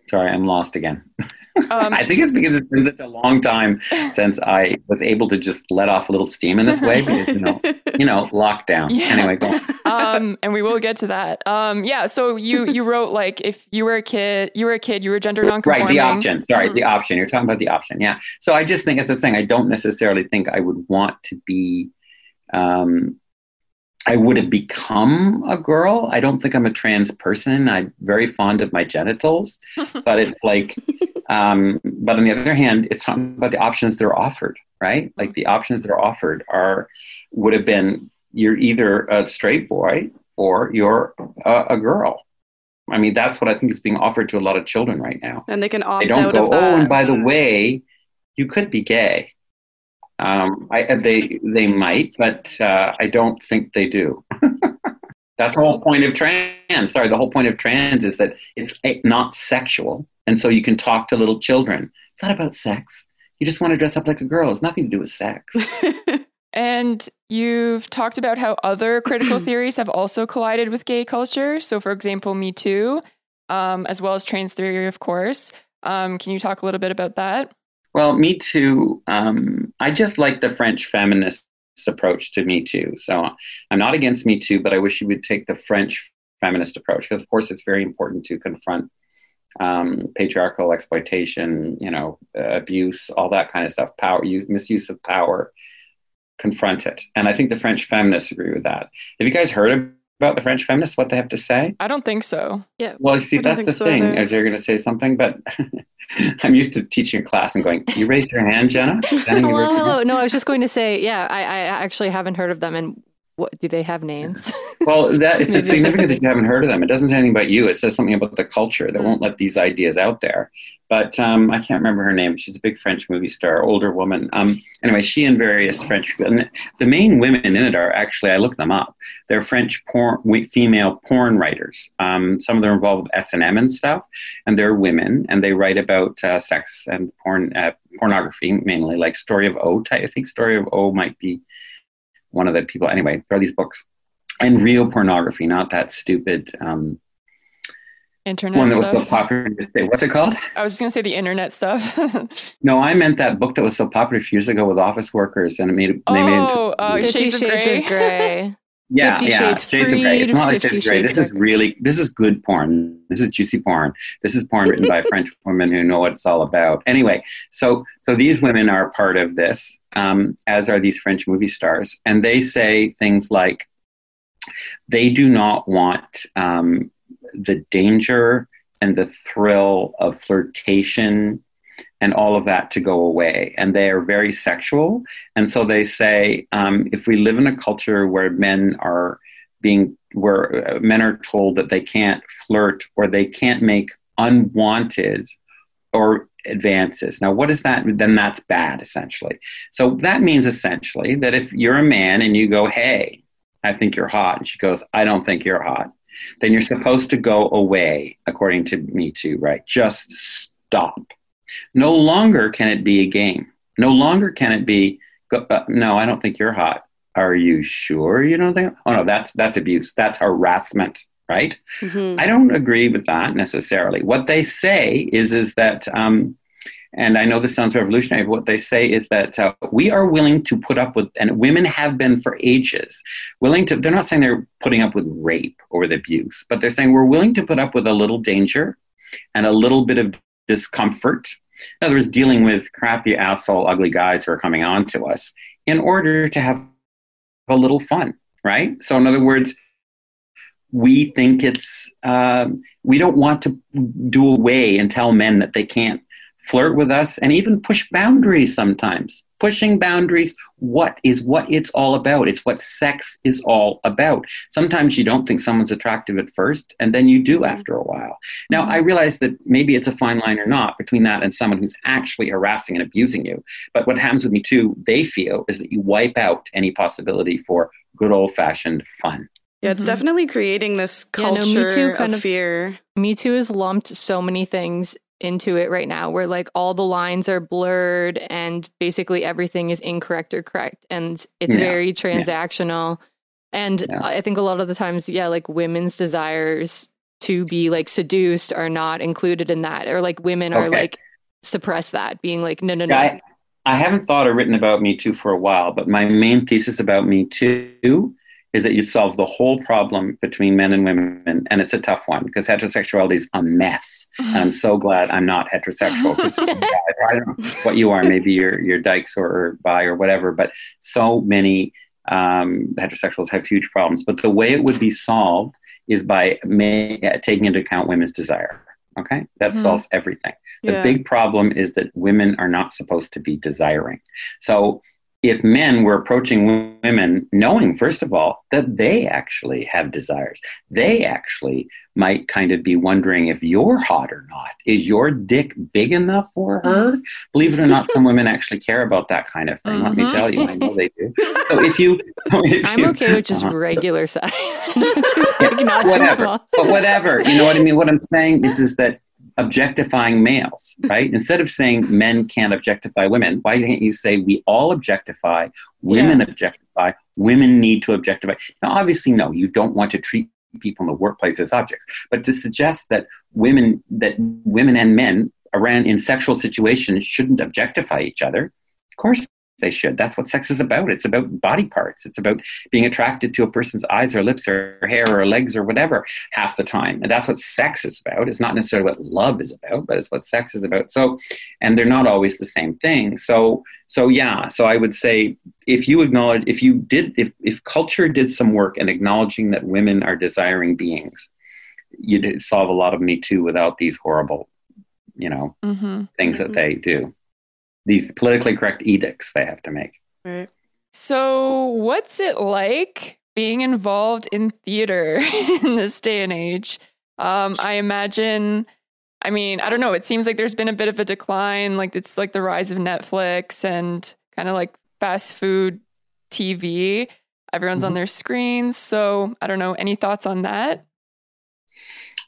sorry, I'm lost again. Um, I think it's because it's been such a long time since I was able to just let off a little steam in this way. Because, you know, you know, lockdown. Yeah. Anyway, go um, and we will get to that. Um, yeah. So you you wrote like if you were a kid, you were a kid, you were gender nonconforming. Right. The option. Sorry, mm-hmm. the option. You're talking about the option. Yeah. So I just think, as I'm saying, I don't necessarily think I would want to be. Um, I would have become a girl. I don't think I'm a trans person. I'm very fond of my genitals, but it's like, um, but on the other hand, it's talking about the options that are offered, right? Like the options that are offered are would have been you're either a straight boy or you're a, a girl. I mean, that's what I think is being offered to a lot of children right now. And they can opt they don't out go, of that. Oh, and by the way, you could be gay. Um, I, uh, they they might, but uh, I don't think they do. That's the whole point of trans. Sorry, the whole point of trans is that it's not sexual, and so you can talk to little children. It's not about sex. You just want to dress up like a girl. It's nothing to do with sex. and you've talked about how other critical theories have also collided with gay culture. So, for example, Me Too, um, as well as trans theory, of course. Um, can you talk a little bit about that? Well, Me Too, um, I just like the French feminist approach to Me Too. So I'm not against Me Too, but I wish you would take the French feminist approach because, of course, it's very important to confront um, patriarchal exploitation, you know, uh, abuse, all that kind of stuff, power, use, misuse of power. Confront it, and I think the French feminists agree with that. Have you guys heard about the French feminists, what they have to say? I don't think so. Yeah. Well, see, that's the so thing. either. Is you're going to say something, but I'm used to teaching a class and going, "You raised your hand, Jenna." Jenna, you raised your hand? Hello. No, I was just going to say, yeah, I, I actually haven't heard of them. And what do they have names? Well, that it's significant that you haven't heard of them. It doesn't say anything about you. It says something about the culture that Mm. won't let these ideas out there. But um, I can't remember her name. She's a big French movie star, older woman. Um, anyway, she and various French people. And the main women in it are actually, I looked them up. They're French porn, female porn writers. Um, some of them are involved with S and M and stuff, and they're women, and they write about uh, sex and porn, uh, pornography mainly, like Story of O. Type. I think Story of O might be one of the people. Anyway, there are these books and real pornography, not that stupid um, Internet one that was so stuff. popular. today. What's it called? I was just gonna say the internet stuff. No, I meant that book that was so popular a few years ago with office workers, and it made it. They made it into, oh, uh, Fifty Shades, of Grey. Grey. yeah, Fifty yeah, Shades of Grey. It's not like Freed, Shades of Grey. This is really this is good porn. This is juicy porn. This is porn written by French women who know what it's all about. Anyway, so so these women are part of this, um, as are these French movie stars, and they say things like they do not want um, the danger and the thrill of flirtation and all of that to go away. And they are very sexual. And so they say um, if we live in a culture where men are being, where uh, men are told that they can't flirt or they can't make unwanted or advances. Now, what is that? Then that's bad, essentially. So that means essentially that if you're a man and you go, hey, I think you're hot, and she goes, I don't think you're hot, then you're supposed to go away, according to Me Too, right? Just stop. No longer can it be a game. No longer can it be, uh, no, I don't think you're hot. Are you sure you don't think? Oh no, that's that's abuse. That's harassment, right? Mhm. I don't agree with that necessarily. What they say is is that, um, and I know this sounds revolutionary. But what they say is that uh, we are willing to put up with, and women have been for ages, willing to. They're not saying they're putting up with rape or with abuse, but they're saying we're willing to put up with a little danger and a little bit of discomfort. In other words, dealing with crappy asshole, ugly guys who are coming on to us in order to have a little fun, right? So, in other words, we think it's um, we don't want to do away and tell men that they can't flirt with us and even push boundaries sometimes pushing boundaries. What is what it's all about. It's what sex is all about. Sometimes you don't think someone's attractive at first and then you do after a while. Now i realize that maybe it's a fine line or not between that and someone who's actually harassing and abusing you. But what happens with me too they feel is that you wipe out any possibility for good old fashioned fun. Yeah, it's Mhm. definitely creating this Yeah, no, Me culture Too kind of of- fear. Me Too has lumped so many things into it right now where like all the lines are blurred and basically everything is incorrect or correct and it's Yeah, very transactional. And Yeah. i think a lot of the times yeah like women's desires to be like seduced are not included in that or like women are like suppress that being like no no no. I, I haven't thought or written about Me Too for a while, but my main thesis about Me Too is that you solve the whole problem between men and women, and it's a tough one because heterosexuality is a mess. And I'm so glad I'm not heterosexual. I don't know what you are. Maybe you're you're dykes or, or bi or whatever, but so many um, heterosexuals have huge problems. But the way it would be solved is by ma- taking into account women's desire. Okay, that Mhm. solves everything. The Yeah. big problem is that women are not supposed to be desiring. So if men were approaching women knowing, first of all, that they actually have desires, they actually might kind of be wondering if you're hot or not. Is your dick big enough for her? Believe it or not, some women actually care about that kind of thing. Let me tell you, I know they do. So if you, if i'm you- okay with just uh-huh. regular size not too big not too whatever. small but whatever. You know what I mean? What I'm saying is, is that objectifying males, right? Instead of saying men can't objectify women, why can't you say we all objectify, women objectify, women need to objectify? Now, obviously, no, you don't want to treat people in the workplace as objects, but to suggest that women, that women and men around in sexual situations shouldn't objectify each other, of course they should. That's what sex is about. It's about body parts. It's about being attracted to a person's eyes or lips or hair or legs or whatever half the time. And that's what sex is about. It's not necessarily what love is about, but it's what sex is about. So, and they're not always the same thing. So, so yeah. So I would say if you acknowledge, if you did, if, if culture did some work in acknowledging that women are desiring beings, you'd solve a lot of Me Too without these horrible, you know, Mm-hmm. things Mhm. that they do. These politically correct edicts they have to make. Right. So, what's it like being involved in theater in this day and age? Um, I imagine, I mean, I don't know. It seems like there's been a bit of a decline. Like, it's like the rise of Netflix and kind of like fast food TV. Everyone's on Mhm. their screens. So, I don't know. Any thoughts on that?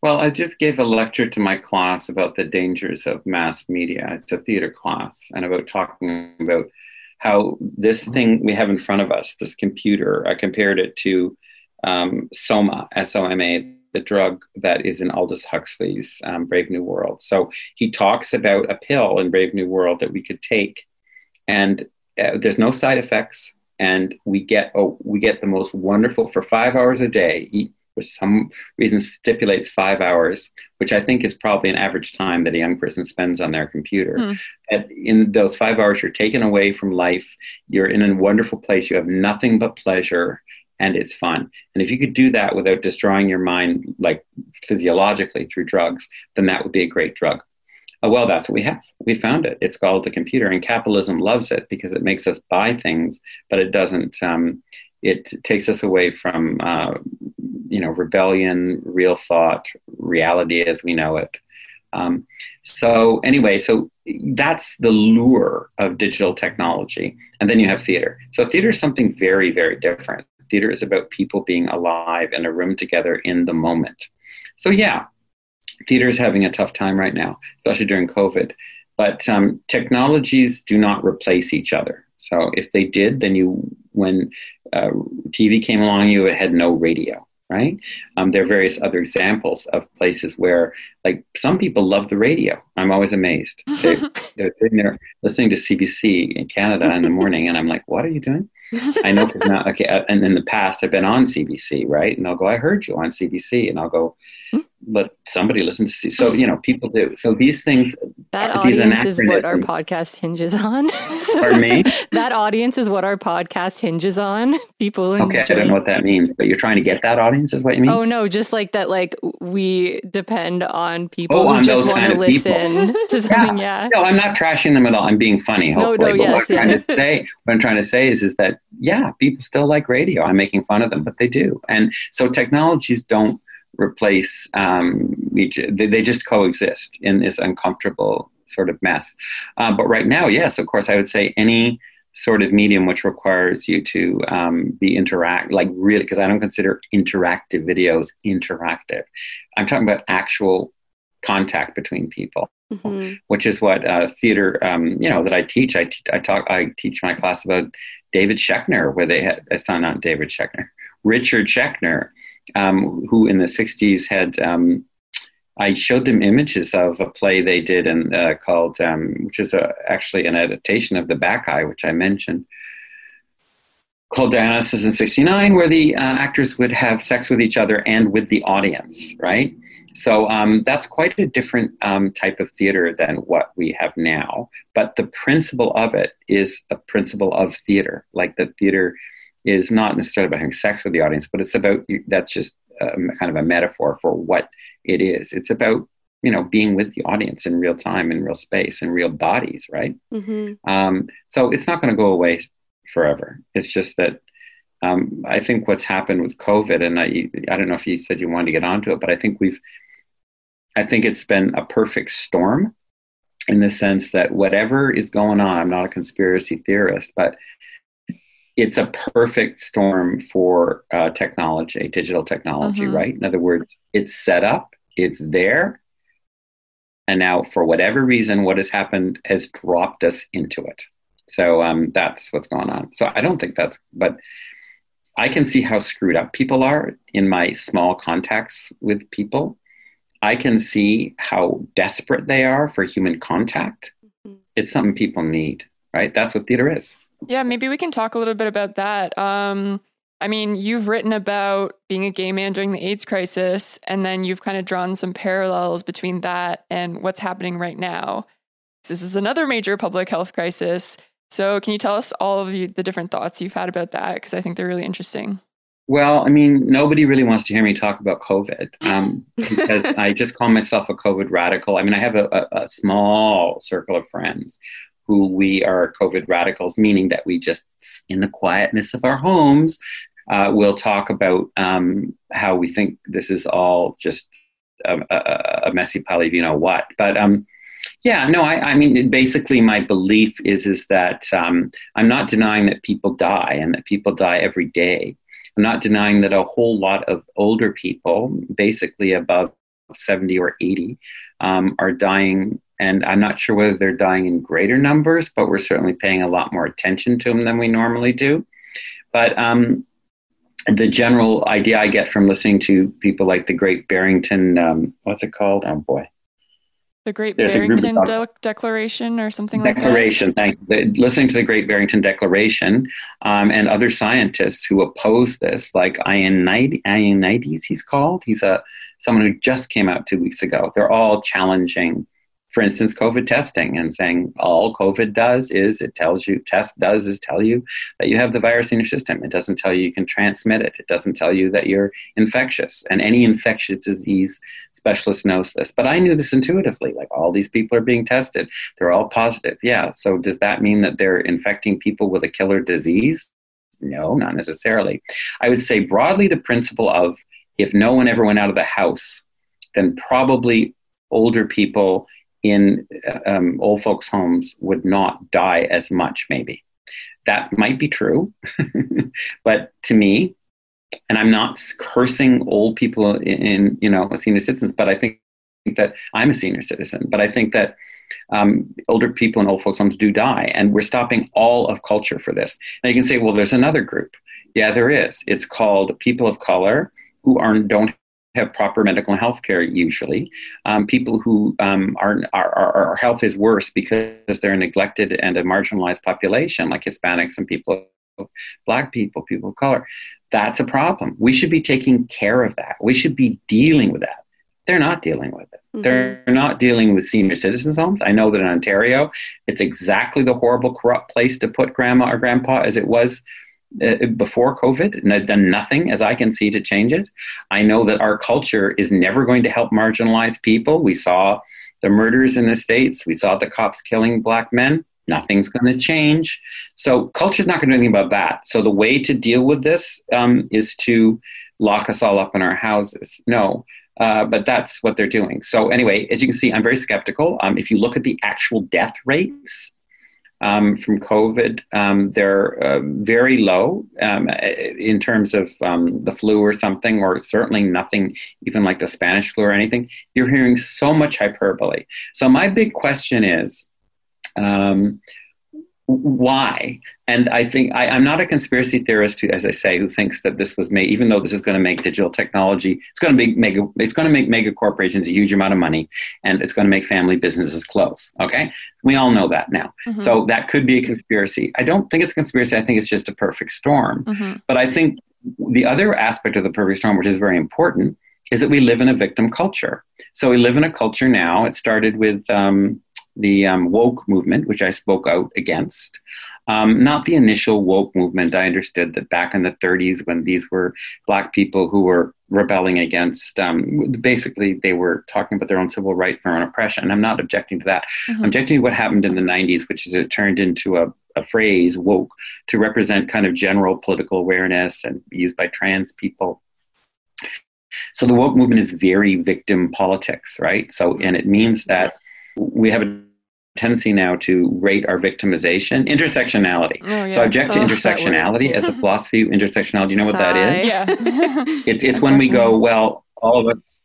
Well, I just gave a lecture to my class about the dangers of mass media. It's a theater class, and about talking about how this thing we have in front of us, this computer, I compared it to um, Soma, S O M A, the drug that is in Aldous Huxley's um, Brave New World. So he talks about a pill in Brave New World that we could take, and uh, there's no side effects, and we get oh, we get the most wonderful for five hours a day. For some reason stipulates five hours, which I think is probably an average time that a young person spends on their computer. Hmm. And in those five hours, you're taken away from life. You're in a wonderful place. You have nothing but pleasure, and it's fun. And if you could do that without destroying your mind, like physiologically through drugs, then that would be a great drug. Uh, well, that's what we have. We found it. It's called the computer, and capitalism loves it because it makes us buy things, but it doesn't. Um, it takes us away from, uh, you know, rebellion, real thought, reality as we know it. Um, so anyway, so that's the lure of digital technology, and then you have theater. So theater is something very, very different. Theater is about people being alive in a room together in the moment. So yeah, theater is having a tough time right now, especially during COVID. But um, technologies do not replace each other. So if they did, then you, when uh, TV came along, you had no radio, right? Um, there are various other examples of places where, like, some people love the radio. I'm always amazed. They, they're sitting there listening to CBC in Canada in the morning, and I'm like, "What are you doing?" I know because now, okay, uh, and in the past, I've been on CBC, right? And they'll go, "I heard you on CBC," and I'll go, "But somebody listens to." C-. So you know, people do. So these things. That uh, these audience is what our podcast hinges on. So Pardon me? that audience is what our podcast hinges on. People Okay, I don't know what that means, but you're trying to get that audience, is what you mean? Oh no, just like that like we depend on people Oh, who on just those want to of people. listen to something, yeah. No, I'm not trashing them at all. I'm being funny. No, Hopefully. no, but what yes, I'm trying to say, what I'm trying to say is, is that yeah, people still like radio. I'm making fun of them, but they do. And so technologies don't replace um, each. They, they just coexist in this uncomfortable sort of mess. Uh, but right now, yes, of course, I would say any sort of medium which requires you to um, be interact, like really, because I don't consider interactive videos interactive. I'm talking about actual contact between people Mhm. which is what uh, theater, um, you know, that I teach. I, te- I talk, I teach my class about David Schechner, where they had, it's not, David Schechner, Richard Schechner, um, who in the 60s had, um, I showed them images of a play they did and uh, called, um, which is a, actually an adaptation of the Bacchae, which I mentioned, called Dionysus in 69, where the uh, actors would have sex with each other and with the audience, right? So um, that's quite a different um, type of theater than what we have now. But the principle of it is a principle of theater. Like the theater is not necessarily about having sex with the audience, but it's about that's just a, kind of a metaphor for what it is. It's about you know being with the audience in real time, in real space, in real bodies, right? Mhm. Um, so it's not going to go away forever. It's just that um, I think what's happened with COVID, and I, I don't know if you said you wanted to get onto it, but I think we've, I think it's been a perfect storm in the sense that whatever is going on, I'm not a conspiracy theorist, but it's a perfect storm for uh, technology, digital technology, Mhm. right? In other words, it's set up, it's there, and now for whatever reason, what has happened has dropped us into it. So um, that's what's going on. So I don't think that's, but I can see how screwed up people are in my small contacts with people. I can see how desperate they are for human contact. Mhm. It's something people need, right? That's what theater is. Yeah, maybe we can talk a little bit about that. Um, I mean, you've written about being a gay man during the AIDS crisis, and then you've kind of drawn some parallels between that and what's happening right now. This is another major public health crisis. So, can you tell us all of you, the different thoughts you've had about that? Because I think they're really interesting. Well, I mean, nobody really wants to hear me talk about COVID um, because I just call myself a COVID radical. I mean, I have a, a, a, small circle of friends who we are COVID radicals, meaning that we just, in the quietness of our homes, uh, we'll talk about um, how we think this is all just a, a, a, messy pile of you know what. But um, yeah, no, I, I, mean, basically, my belief is is that um, I'm not denying that people die and that people die every day. I'm not denying that a whole lot of older people, basically above 70 or 80, um, are dying. And I'm not sure whether they're dying in greater numbers, but we're certainly paying a lot more attention to them than we normally do. But um, the general idea I get from listening to people like the Great Barrington, um, what's it called? Oh boy, the Great There's Barrington De- Declaration or something Declaration, like that? Declaration, thank you. Listening to the Great Barrington Declaration um, and other scientists who oppose this, like Ioannidis, he's called. He's a someone who just came out two weeks ago. They're all challenging for instance, COVID testing and saying all COVID does is it tells you, test does is tell you that you have the virus in your system. It doesn't tell you you can transmit it. It doesn't tell you that you're infectious. And any infectious disease specialist knows this. But I knew this intuitively. Like all these people are being tested, they're all positive. Yeah. So does that mean that they're infecting people with a killer disease? No, not necessarily. I would say broadly the principle of if no one ever went out of the house, then probably older people in um, old folks' homes would not die as much, maybe. That might be true. but to me, and I'm not cursing old people in, you know, senior citizens, but I think that I'm a senior citizen, but I think that um, older people in old folks' homes do die, and we're stopping all of culture for this. Now you can say, well, there's another group. Yeah, there is. It's called people of color who aren't don't have proper medical health care usually. Um, people who um, are, are, our health is worse because they're a neglected and a marginalized population, like Hispanics and people, black people, people of color. That's a problem. We should be taking care of that. We should be dealing with that. They're not dealing with it. Mm-hmm. They're not dealing with senior citizens' homes. I know that in Ontario, it's exactly the horrible, corrupt place to put grandma or grandpa as it was uh, before COVID and I've done nothing, as I can see, to change it. I know that our culture is never going to help marginalized people. We saw the murders in the States, we saw the cops killing black men. Nothing's going to change. So, culture's not going to do anything about that. So, the way to deal with this um, is to lock us all up in our houses. No. Uh, but that's what they're doing. So, anyway, as you can see, I'm very skeptical. Um, if you look at the actual death rates, um, from COVID. Um, they're uh, very low um, in terms of um, the flu or something, or certainly nothing even like the Spanish flu or anything. You're hearing so much hyperbole. So, my big question is um, why? And I think I, am not a conspiracy theorist, who, as I say, who thinks that this was made. Even though this is going to make digital technology, it's going to make mega, it's going to make mega corporations a huge amount of money, and it's going to make family businesses close. Okay, we all know that now. Mm-hmm. So that could be a conspiracy. I don't think it's a conspiracy. I think it's just a perfect storm. Mm-hmm. But I think the other aspect of the perfect storm, which is very important, is that we live in a victim culture. So we live in a culture now. It started with um, the um, woke movement, which I spoke out against. Um, not the initial woke movement. I understood that back in the 30s, when these were black people who were rebelling against, um, basically, they were talking about their own civil rights, their own oppression. I'm not objecting to that. Mm-hmm. I'm objecting to what happened in the 90s, which is it turned into a, a phrase, woke, to represent kind of general political awareness and used by trans people. So the woke movement is very victim politics, right? So, and it means that we have a tendency now to rate our victimization intersectionality. Oh, yeah. so i object to oh, intersectionality as a philosophy intersectionality. You know what that is? Yeah. It's, it's when we go well all of us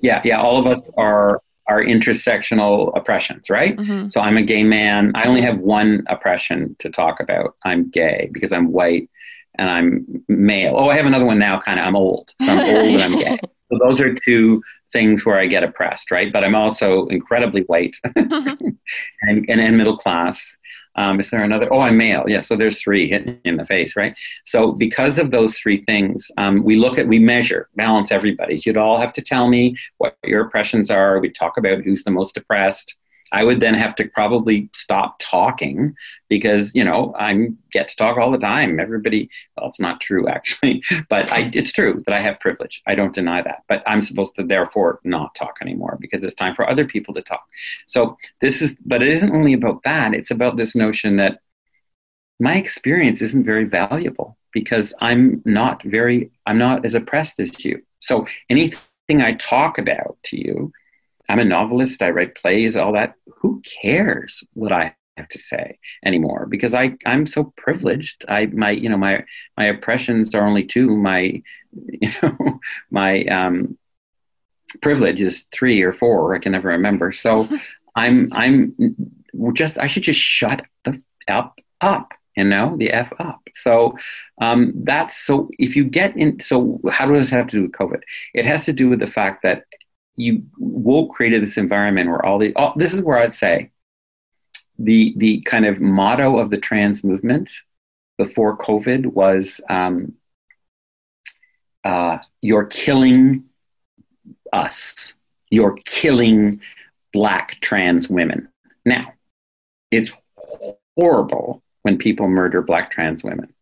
yeah yeah all of us are are intersectional oppressions right? Mm-hmm. so i'm a gay man. I only have one oppression to talk about. I'm gay because i'm white and i'm male. Oh i have another one now kind of i'm old. So i'm old and i'm gay. So those are two things where I get oppressed, right? But I'm also incredibly white and, and, and, middle class. Um, is there another? Oh, I'm male. Yeah, so there's three hitting in the face, right? So because of those three things, um, we look at, we measure, balance everybody. You'd all have to tell me what your oppressions are. We talk about who's the most depressed. I would then have to probably stop talking because you know I get to talk all the time. Everybody, well, it's not true actually, but I, it's true that I have privilege. I don't deny that, but I'm supposed to therefore not talk anymore because it's time for other people to talk. So this is, but it isn't only about that. It's about this notion that my experience isn't very valuable because I'm not very, I'm not as oppressed as you. So anything I talk about to you I'm a novelist, I write plays, all that. Who cares what I have to say anymore? Because I, I'm so privileged. I my you know my my oppressions are only two. My you know my um, privilege is three or four. I can never remember. So I'm I'm just I should just shut the up up you know the f up so um, that's so if you get in so how does this have to do with covid it has to do with the fact that you woke created this environment where all the all, this is where I'd say the the kind of motto of the trans movement before COVID was um, uh, "You're killing us. You're killing black trans women." Now, it's horrible when people murder black trans women.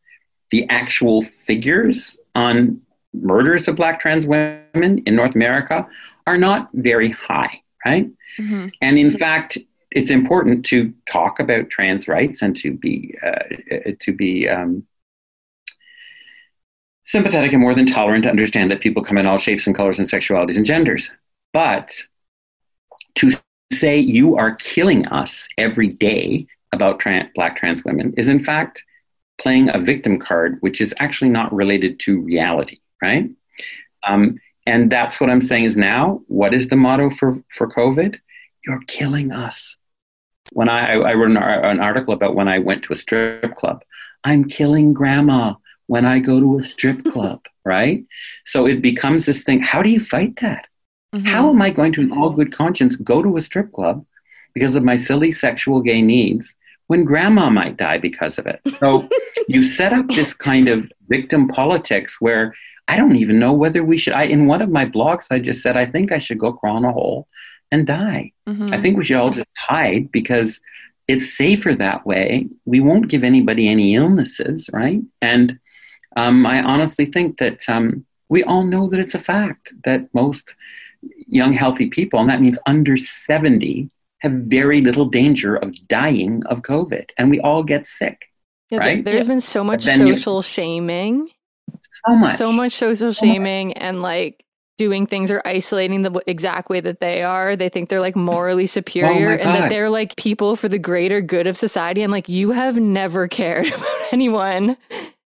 The actual figures on murders of black trans women in North America are not very high, right? Mm-hmm. And in fact, it's important to talk about trans rights and to be uh, to be um, sympathetic and more than tolerant to understand that people come in all shapes and colors and sexualities and genders. But to say you are killing us every day about trans, black trans women is in fact playing a victim card, which is actually not related to reality, right? Um, and that's what I'm saying is now, what is the motto for, for COVID? You're killing us. When I, I wrote an, an article about when I went to a strip club, I'm killing grandma when I go to a strip club, right? So it becomes this thing. How do you fight that? Mm-hmm. How am I going to, in all good conscience, go to a strip club because of my silly sexual gay needs when grandma might die because of it? So you set up this kind of victim politics where I don't even know whether we should. I, in one of my blogs, I just said, I think I should go crawl in a hole and die. Mm-hmm. I think we should all just hide because it's safer that way. We won't give anybody any illnesses, right? And um, I honestly think that um, we all know that it's a fact that most young, healthy people, and that means under 70, have very little danger of dying of COVID. And we all get sick. Yeah, right? There's yeah. been so much social you, shaming so much. So much social shaming and like doing things or isolating the exact way that they are. They think they're like morally oh superior oh and that they're like people for the greater good of society. And like, you have never cared about anyone.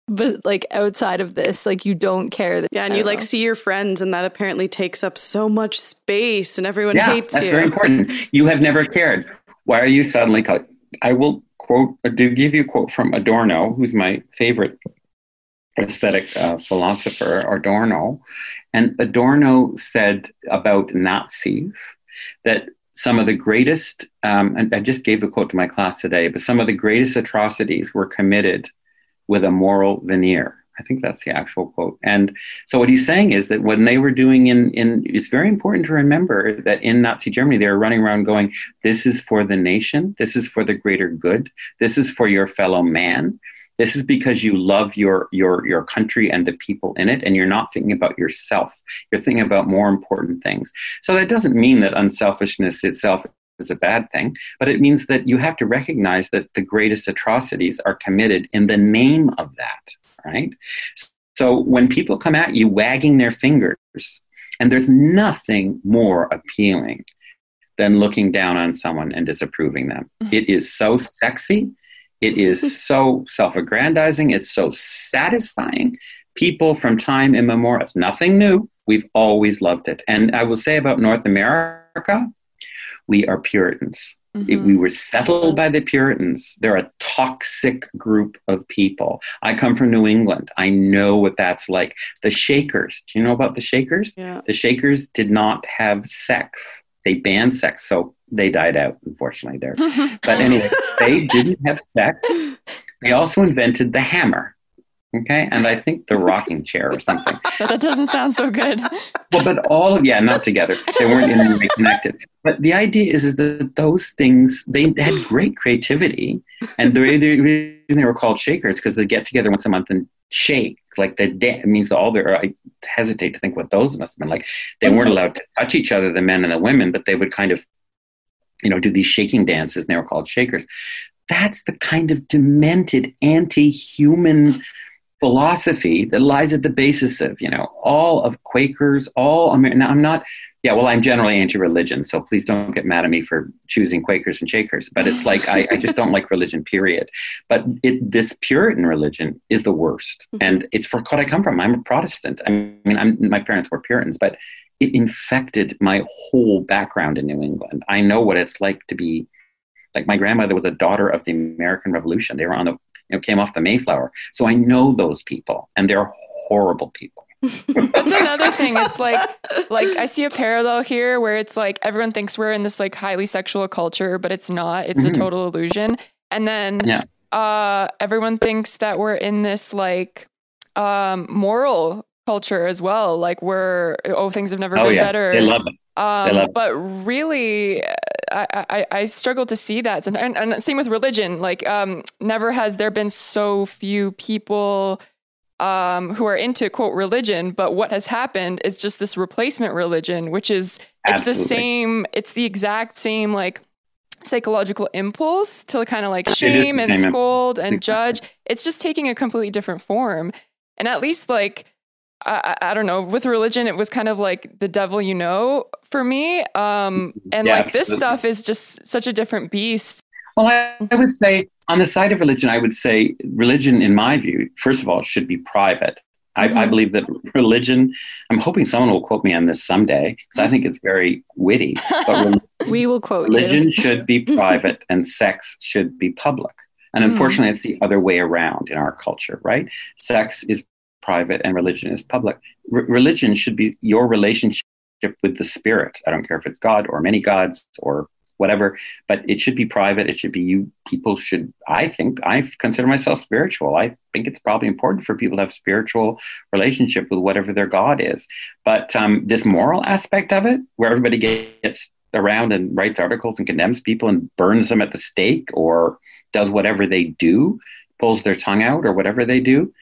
But like outside of this, like you don't care. That, yeah, and you like oh. see your friends, and that apparently takes up so much space, and everyone yeah, hates that's you. That's very important. You have never cared. Why are you suddenly? I will quote, uh, to give you a quote from Adorno, who's my favorite aesthetic uh, philosopher Adorno, and Adorno said about Nazis that some of the greatest, um, and I just gave the quote to my class today, but some of the greatest atrocities were committed with a moral veneer. I think that's the actual quote. And so what he's saying is that when they were doing in, in it's very important to remember that in Nazi Germany, they were running around going, this is for the nation. This is for the greater good. This is for your fellow man. This is because you love your your your country and the people in it, and you're not thinking about yourself. You're thinking about more important things. So that doesn't mean that unselfishness itself is a bad thing, but it means that you have to recognize that the greatest atrocities are committed in the name of that, right? So when people come at you wagging their fingers, and there's nothing more appealing than looking down on someone and disapproving them. Mm-hmm. It is so sexy it is so self aggrandizing, it's so satisfying. People from time immemorial, it's nothing new. We've always loved it. And I will say about North America, we are Puritans. Mm-hmm. we were settled by the Puritans. They're a toxic group of people. I come from New England. I know what that's like. The Shakers, do you know about the Shakers? Yeah. The Shakers did not have sex they banned sex. So they died out, unfortunately, there. but anyway, they didn't have sex. They also invented the hammer. Okay. And I think the rocking chair or something. But that doesn't sound so good. Well, but all of, yeah, not together. They weren't in any way connected. But the idea is, is that those things, they had great creativity. And the reason they were called shakers because they get together once a month and shake. Like the it means all their, I hesitate to think what those must have been like. They weren't mm-hmm. allowed to touch each other, the men and the women, but they would kind of, you know, do these shaking dances and they were called shakers. That's the kind of demented, anti human philosophy that lies at the basis of you know all of Quakers, all now I'm not yeah well I'm generally anti-religion, so please don't get mad at me for choosing Quakers and Shakers, but it's like I, I just don't like religion period. But it, this Puritan religion is the worst, mm-hmm. and it's for what I come from. I'm a Protestant. I mean, I'm, my parents were Puritans, but it infected my whole background in New England. I know what it's like to be like my grandmother was a daughter of the American Revolution. They were on the you know, came off the Mayflower. So I know those people, and they're horrible people. That's another thing. It's like like I see a parallel here where it's like everyone thinks we're in this like highly sexual culture, but it's not. It's mm-hmm. a total illusion. And then yeah. uh everyone thinks that we're in this like um moral culture as well. Like we're oh things have never oh, been yeah. better. They love it. Um, but really, I, I, I, struggle to see that. And, and same with religion. Like, um, never has there been so few people um, who are into quote religion. But what has happened is just this replacement religion, which is it's the same. It's the exact same like psychological impulse to kind of like shame and scold and judge. It's just taking a completely different form. And at least like I, I, don't know. With religion, it was kind of like the devil you know for me. Um, and yeah, like absolutely. this stuff is just such a different beast. Well, I, I, would say on the side of religion, I would say religion, in my view, first of all, should be private. Mm-hmm. I, I, mm-hmm. believe that religion, I'm hoping someone will quote me on this someday because I think it's very witty. But we will quote religion you. should be private and sex should be public. And mm. unfortunately, mm. it's the other way around in our culture, right? Sex is private and religion is public. R- religion should be your relationship with the spirit. I don't care if it's God or many gods or whatever, but it should be private. It should be you. People should, I think, I consider myself spiritual. I think it's probably important for people to have spiritual relationship with whatever their God is. But um, this moral aspect of it, where everybody gets around and writes articles and condemns people and burns them at the stake or does whatever they do, pulls their tongue out or whatever they do,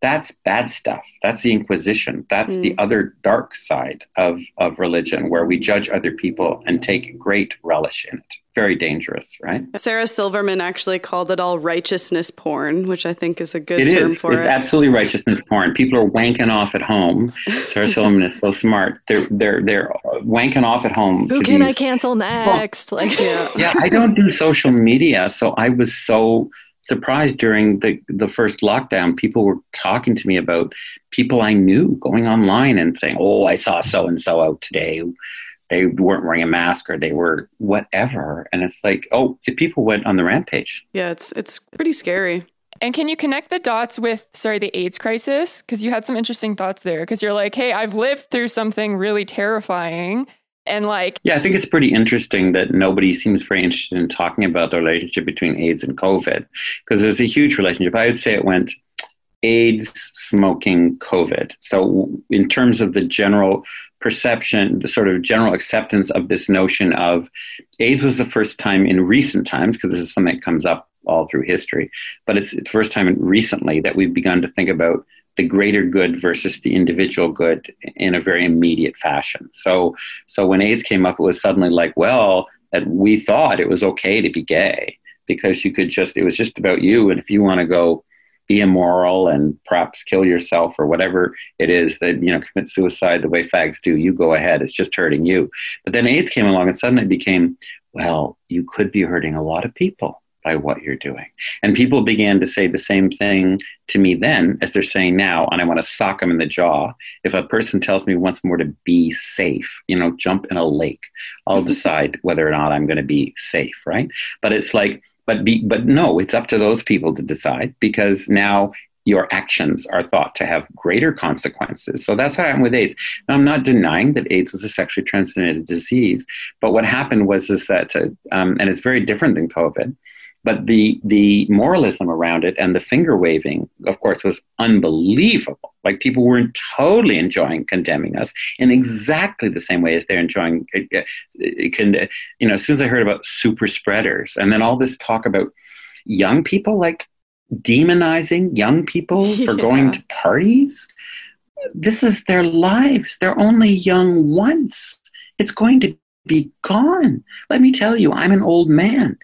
that's bad stuff. That's the Inquisition. That's mm. the other dark side of, of religion, where we judge other people and take great relish in it. Very dangerous, right? Sarah Silverman actually called it all righteousness porn, which I think is a good it term is. for it's it. It's absolutely righteousness porn. People are wanking off at home. Sarah Silverman is so smart. They're they're they're wanking off at home. Who can these, I cancel next? Well, like yeah. yeah, I don't do social media, so I was so surprised during the, the first lockdown, people were talking to me about people I knew going online and saying, Oh, I saw so and so out today. They weren't wearing a mask or they were whatever. And it's like, oh, the people went on the rampage. Yeah, it's it's pretty scary. And can you connect the dots with, sorry, the AIDS crisis? Because you had some interesting thoughts there. Because you're like, hey, I've lived through something really terrifying and like yeah i think it's pretty interesting that nobody seems very interested in talking about the relationship between aids and covid because there's a huge relationship. I would say it went aids smoking covid. So in terms of the general perception the sort of general acceptance of this notion of aids was the first time in recent times because this is something that comes up all through history but it's the first time recently that we've begun to think about the greater good versus the individual good in a very immediate fashion. So, so when AIDS came up, it was suddenly like, well, that we thought it was okay to be gay because you could just, it was just about you. And if you want to go be immoral and perhaps kill yourself or whatever it is that, you know, commit suicide the way fags do, you go ahead. It's just hurting you. But then AIDS came along and suddenly became, well, you could be hurting a lot of people by what you're doing. And people began to say the same thing to me then as they're saying now, and I want to sock them in the jaw. If a person tells me once more to be safe, you know, jump in a lake, I'll decide whether or not I'm going to be safe, right? But it's like, but be, but no, it's up to those people to decide because now your actions are thought to have greater consequences. So that's what happened with AIDS. Now, I'm not denying that AIDS was a sexually transmitted disease, but what happened was is that, uh, um, and it's very different than COVID. But the the moralism around it and the finger waving, of course, was unbelievable. Like people were totally enjoying condemning us in exactly the same way as they're enjoying. Uh, can, you know, as soon as I heard about super spreaders, and then all this talk about young people, like demonizing young people for going to parties. This is their lives. They're only young once. It's going to be gone. Let me tell you, I'm an old man.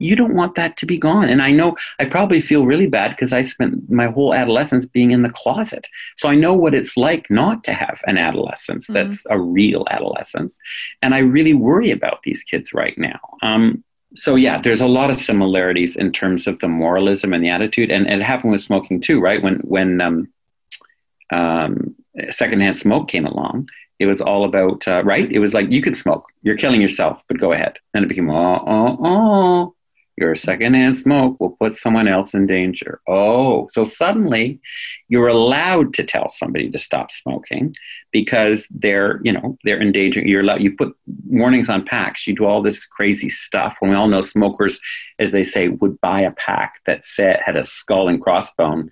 You don't want that to be gone. And I know I probably feel really bad because I spent my whole adolescence being in the closet. So I know what it's like not to have an adolescence mm-hmm. that's a real adolescence. And I really worry about these kids right now. Um, so yeah, there's a lot of similarities in terms of the moralism and the attitude, and, and it happened with smoking too, right? When when um, um, secondhand smoke came along, it was all about uh, right. It was like you could smoke, you're killing yourself, but go ahead. Then it became oh oh oh, your secondhand smoke will put someone else in danger. Oh, so suddenly you're allowed to tell somebody to stop smoking because they're, you know, they're endangering. You're allowed. You put warnings on packs. You do all this crazy stuff. When we all know smokers, as they say, would buy a pack that said had a skull and crossbone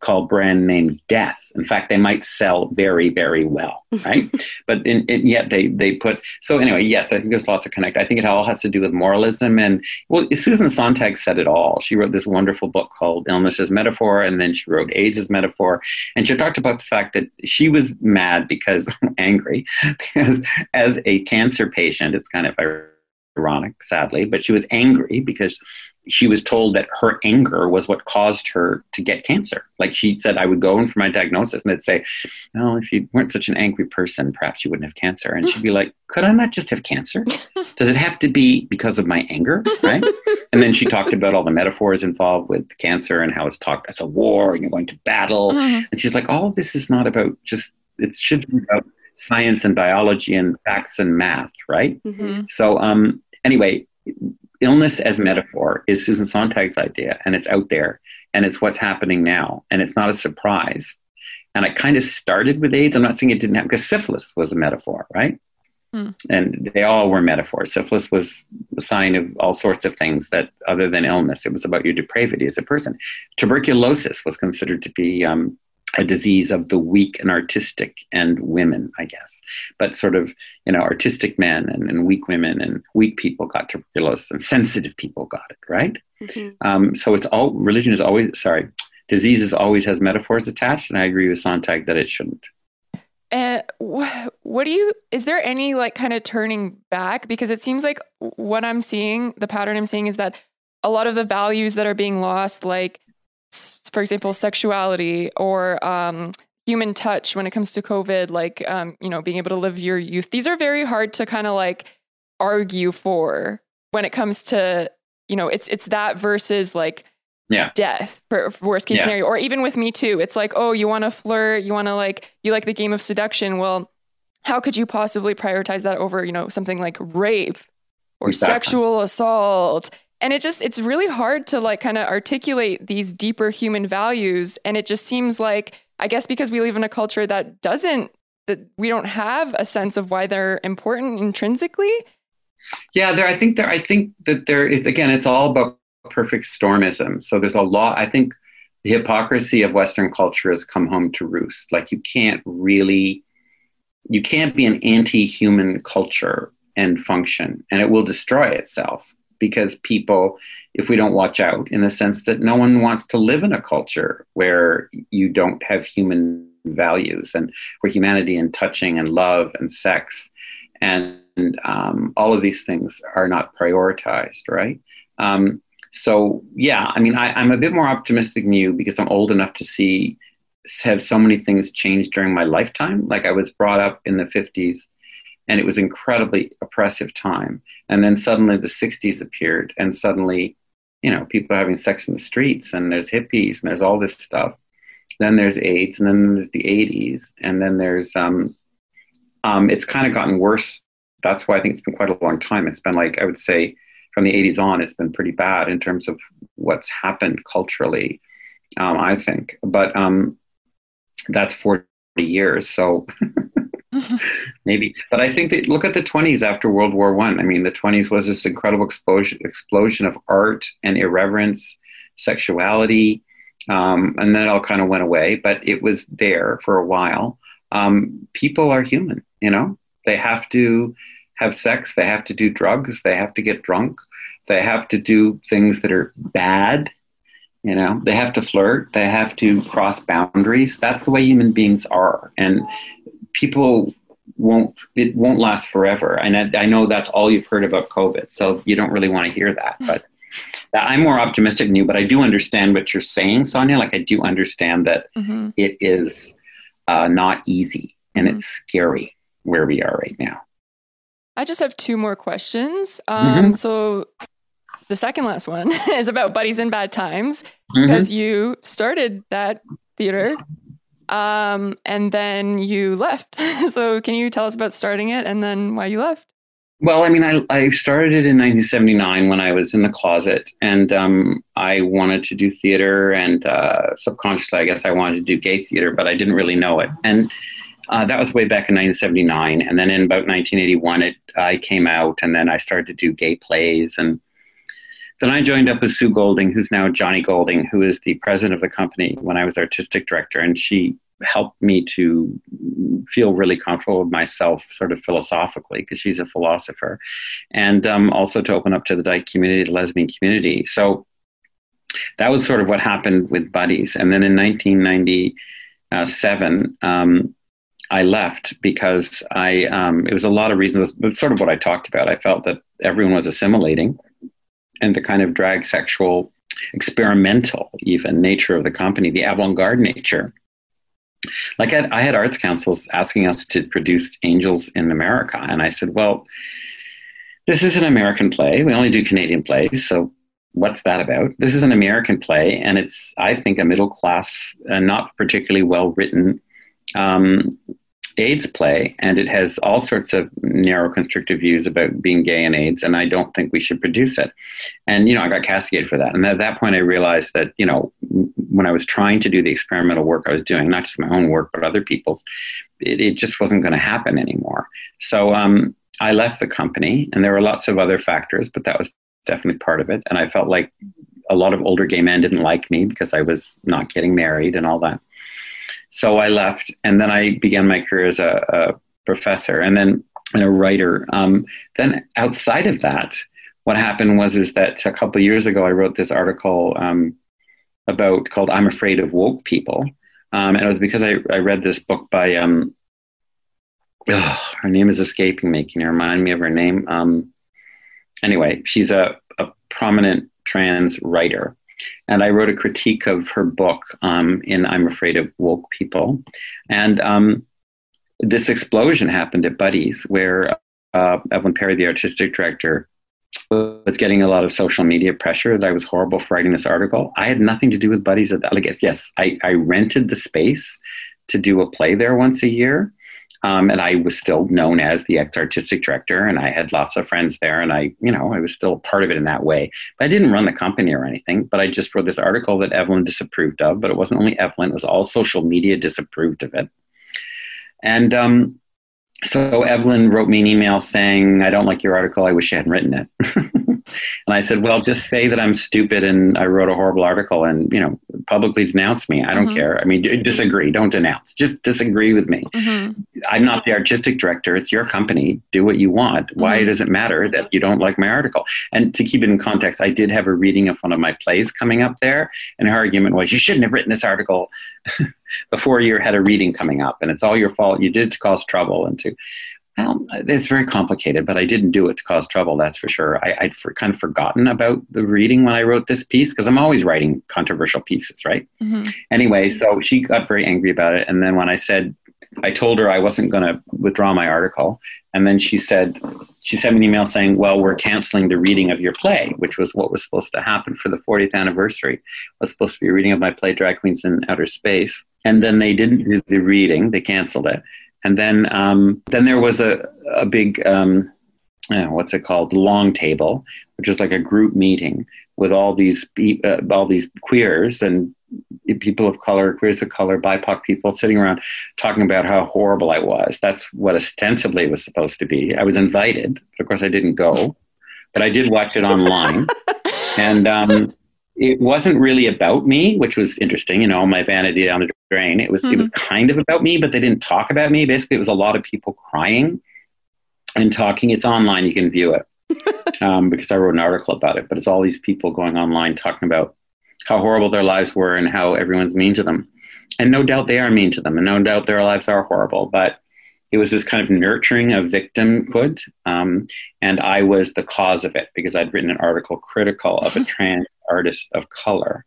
called brand name death. In fact, they might sell very, very well, right? but in, in, yet they they put so anyway. Yes, I think there's lots of connect. I think it all has to do with moralism and well, Susan Sontag said it all. She wrote this wonderful book called Illness as Metaphor, and then she wrote AIDS as Metaphor, and she talked about the fact that she was mad because angry because as a cancer patient, it's kind of ironic, sadly, but she was angry because she was told that her anger was what caused her to get cancer. Like she said, I would go in for my diagnosis and they'd say, Well, if you weren't such an angry person, perhaps you wouldn't have cancer. And she'd be like, Could I not just have cancer? Does it have to be because of my anger? Right. and then she talked about all the metaphors involved with cancer and how it's talked as a war and you're going to battle. Mm-hmm. And she's like, All this is not about just, it should be about science and biology and facts and math, right? Mm-hmm. So, um, anyway, illness as metaphor is Susan Sontag's idea, and it's out there, and it's what's happening now, and it's not a surprise. And I kind of started with AIDS. I'm not saying it didn't happen because syphilis was a metaphor, right? Mm. And they all were metaphors. Syphilis was a sign of all sorts of things that, other than illness, it was about your depravity as a person. Tuberculosis was considered to be um, a disease of the weak and artistic and women, I guess. But sort of, you know, artistic men and, and weak women and weak people got tuberculosis and sensitive people got it, right? Mm-hmm. Um, so it's all, religion is always, sorry, diseases always has metaphors attached. And I agree with Sontag that it shouldn't. And what do you, is there any like kind of turning back? Because it seems like what I'm seeing, the pattern I'm seeing is that a lot of the values that are being lost, like for example, sexuality or um, human touch when it comes to COVID, like, um, you know, being able to live your youth. These are very hard to kind of like argue for when it comes to, you know, it's, it's that versus like, yeah. death for, for worst case yeah. scenario. Or even with me too, it's like, oh, you want to flirt, you want to like, you like the game of seduction. Well, how could you possibly prioritize that over, you know, something like rape or exactly. sexual assault? And it just it's really hard to like kind of articulate these deeper human values. And it just seems like i guess because we live in a culture that doesn't that we don't have a sense of why they're important intrinsically. Yeah there i think there i think that there it's again it's all about perfect stormism. So there's a lot i think the hypocrisy of western culture has come home to roost. Like you can't really you can't be an anti-human culture and function and it will destroy itself because people, if we don't watch out, in the sense that no one wants to live in a culture where you don't have human values and where humanity and touching and love and sex and um, all of these things are not prioritized, right? Um, so yeah, I mean, I, I'm a bit more optimistic than you because I'm old enough to see have so many things changed during my lifetime. Like I was brought up in the 50s and it was incredibly oppressive time and then suddenly the 60s appeared and suddenly you know people are having sex in the streets and there's hippies and there's all this stuff then there's aids and then there's the 80s and then there's um, um it's kind of gotten worse that's why i think it's been quite a long time it's been like i would say from the 80s on it's been pretty bad in terms of what's happened culturally um, I think. But um, that's 40 years. So maybe. But I think that look at the 20s after World War One. I. I mean, the 20s was this incredible explosion, explosion of art and irreverence, sexuality. Um, and then it all kind of went away, but it was there for a while. Um, people are human, you know, they have to have sex, they have to do drugs, they have to get drunk, they have to do things that are bad. You know, they have to flirt, they have to cross boundaries. That's the way human beings are. And people won't, it won't last forever. And I, I know that's all you've heard about COVID. So you don't really want to hear that. But I'm more optimistic than you, but I do understand what you're saying, Sonia. Like, I do understand that mm-hmm. it is uh, not easy and mm-hmm. it's scary where we are right now. I just have two more questions. Um, mm-hmm. So the second last one is about Buddies in Bad Times because mm-hmm. you started that theater um, and then you left. so can you tell us about starting it and then why you left? Well, I mean, I, I started it in 1979 when I was in the closet, and um, I wanted to do theater, and uh, subconsciously, I guess I wanted to do gay theater, but I didn't really know it. And uh, that was way back in 1979. And then in about 1981, it, I came out and then I started to do gay plays. And then I joined up with Sue Golding, who's now Johnny Golding, who is the president of the company when I was artistic director. And she helped me to feel really comfortable with myself, sort of philosophically, because she's a philosopher, and um, also to open up to the dyke community, the lesbian community. So that was sort of what happened with Buddies. And then in 1997, um, I left because I um, it was a lot of reasons. Sort of what I talked about. I felt that everyone was assimilating, and the kind of drag sexual, experimental, even nature of the company, the avant-garde nature. Like I, I had arts councils asking us to produce Angels in America, and I said, "Well, this is an American play. We only do Canadian plays, so what's that about? This is an American play, and it's, I think, a middle class, uh, not particularly well written um, AIDS play, and it has all sorts of narrow, constrictive views about being gay and AIDS, and I don't think we should produce it. And you know, I got castigated for that. And at that point, I realized that you know, when I was trying to do the experimental work I was doing, not just my own work but other people's, it, it just wasn't going to happen anymore. So um, I left the company, and there were lots of other factors, but that was definitely part of it. And I felt like a lot of older gay men didn't like me because I was not getting married and all that. So I left, and then I began my career as a, a professor, and then and a writer. Um, then outside of that, what happened was is that a couple years ago, I wrote this article um, about called "I'm Afraid of Woke People," um, and it was because I, I read this book by um, her name is escaping me. Can you remind me of her name? Um, anyway, she's a, a prominent trans writer, and I wrote a critique of her book um, in I'm Afraid of Woke People. And um, this explosion happened at Buddies, where uh, Evelyn Parry, the artistic director, was getting a lot of social media pressure that I was horrible for writing this article. I had nothing to do with Buddies at that. Yes, I, I rented the space to do a play there once a year. Um, and I was still known as the ex artistic director, and I had lots of friends there, and I, you know, I was still part of it in that way. But I didn't run the company or anything. But I just wrote this article that Evelyn disapproved of. But it wasn't only Evelyn; it was all social media disapproved of it. And um, so Evelyn wrote me an email saying, "I don't like your article. I wish you hadn't written it." And I said, well, just say that I'm stupid and I wrote a horrible article and, you know, publicly denounce me. I don't mm-hmm. care. I mean, disagree. Don't denounce. Just disagree with me. Mm-hmm. I'm not the artistic director. It's your company. Do what you want. Why mm-hmm. does it matter that you don't like my article? And to keep it in context, I did have a reading of one of my plays coming up there. And her argument was, you shouldn't have written this article before you had a reading coming up. And it's all your fault. You did to cause trouble and to well, it's very complicated, but I didn't do it to cause trouble, that's for sure. I, would for, kind of forgotten about the reading when I wrote this piece because I'm always writing controversial pieces, right? Mm-hmm. Anyway, so she got very angry about it. And then when I said, I told her I wasn't going to withdraw my article. And then she said, she sent me an email saying, well, we're canceling the reading of your play, which was what was supposed to happen for the 40th anniversary. It was supposed to be a reading of my play, Drag Queens in Outer Space. And then they didn't do the reading, they canceled it. And then um, then there was a a big um, uh, what's it called long table, which is like a group meeting with all these uh, all these queers and people of color, queers of color, BIPOC people sitting around talking about how horrible I was. That's what ostensibly was supposed to be. I was invited, but of course I didn't go, but I did watch it online. and um, it wasn't really about me, which was interesting. You know, my vanity down the drain. It was mm-hmm. it was mm-hmm. kind of about me, but they didn't talk about me. Basically, it was a lot of people crying and talking. It's online; you can view it um, because I wrote an article about it. But it's all these people going online talking about how horrible their lives were and how everyone's mean to them. And no doubt they are mean to them, and no doubt their lives are horrible. But it was this kind of nurturing of victimhood, um, and I was the cause of it because I'd written an article critical of a trans artist of color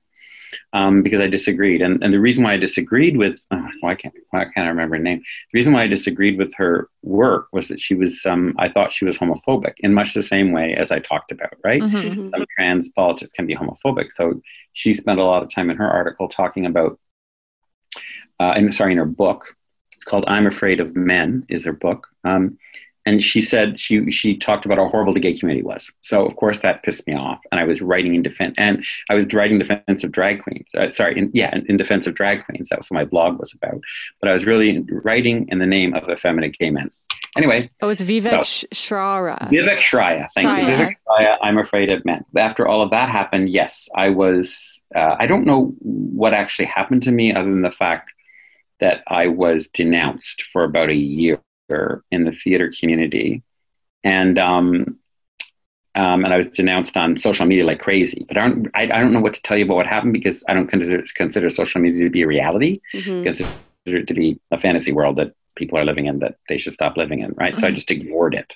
um, because I disagreed. And, and the reason why I disagreed with, oh, why can't why can't I remember her name? The reason why I disagreed with her work was that she was, um, I thought she was homophobic in much the same way as I talked about, right? Mm-hmm. mm-hmm. Some trans politics can be homophobic. So she spent a lot of time in her article talking about, uh, and sorry, in her book, it's called I'm Afraid of Men, is her book. Um, and she said she she talked about how horrible the gay community was. So of course that pissed me off, and I was writing in defense, and I was writing defense of drag queens. Uh, sorry, in, yeah, in, in, defense of drag queens. That was what my blog was about. But I was really writing in the name of effeminate gay men. Anyway. Oh, it's Vivek so, Shraya. Vivek Shraya. Thank Shraya. you, Vivek Shraya. I'm afraid of men. After all of that happened, yes, I was. Uh, I don't know what actually happened to me, other than the fact that I was denounced for about a year in the theater community, and um, um, and I was denounced on social media like crazy. But I don't, I, I, don't know what to tell you about what happened because I don't consider, consider social media to be a reality. Mm-hmm. Consider it to be a fantasy world that people are living in that they should stop living in, right? Mm-hmm. So I mm-hmm. just ignored it.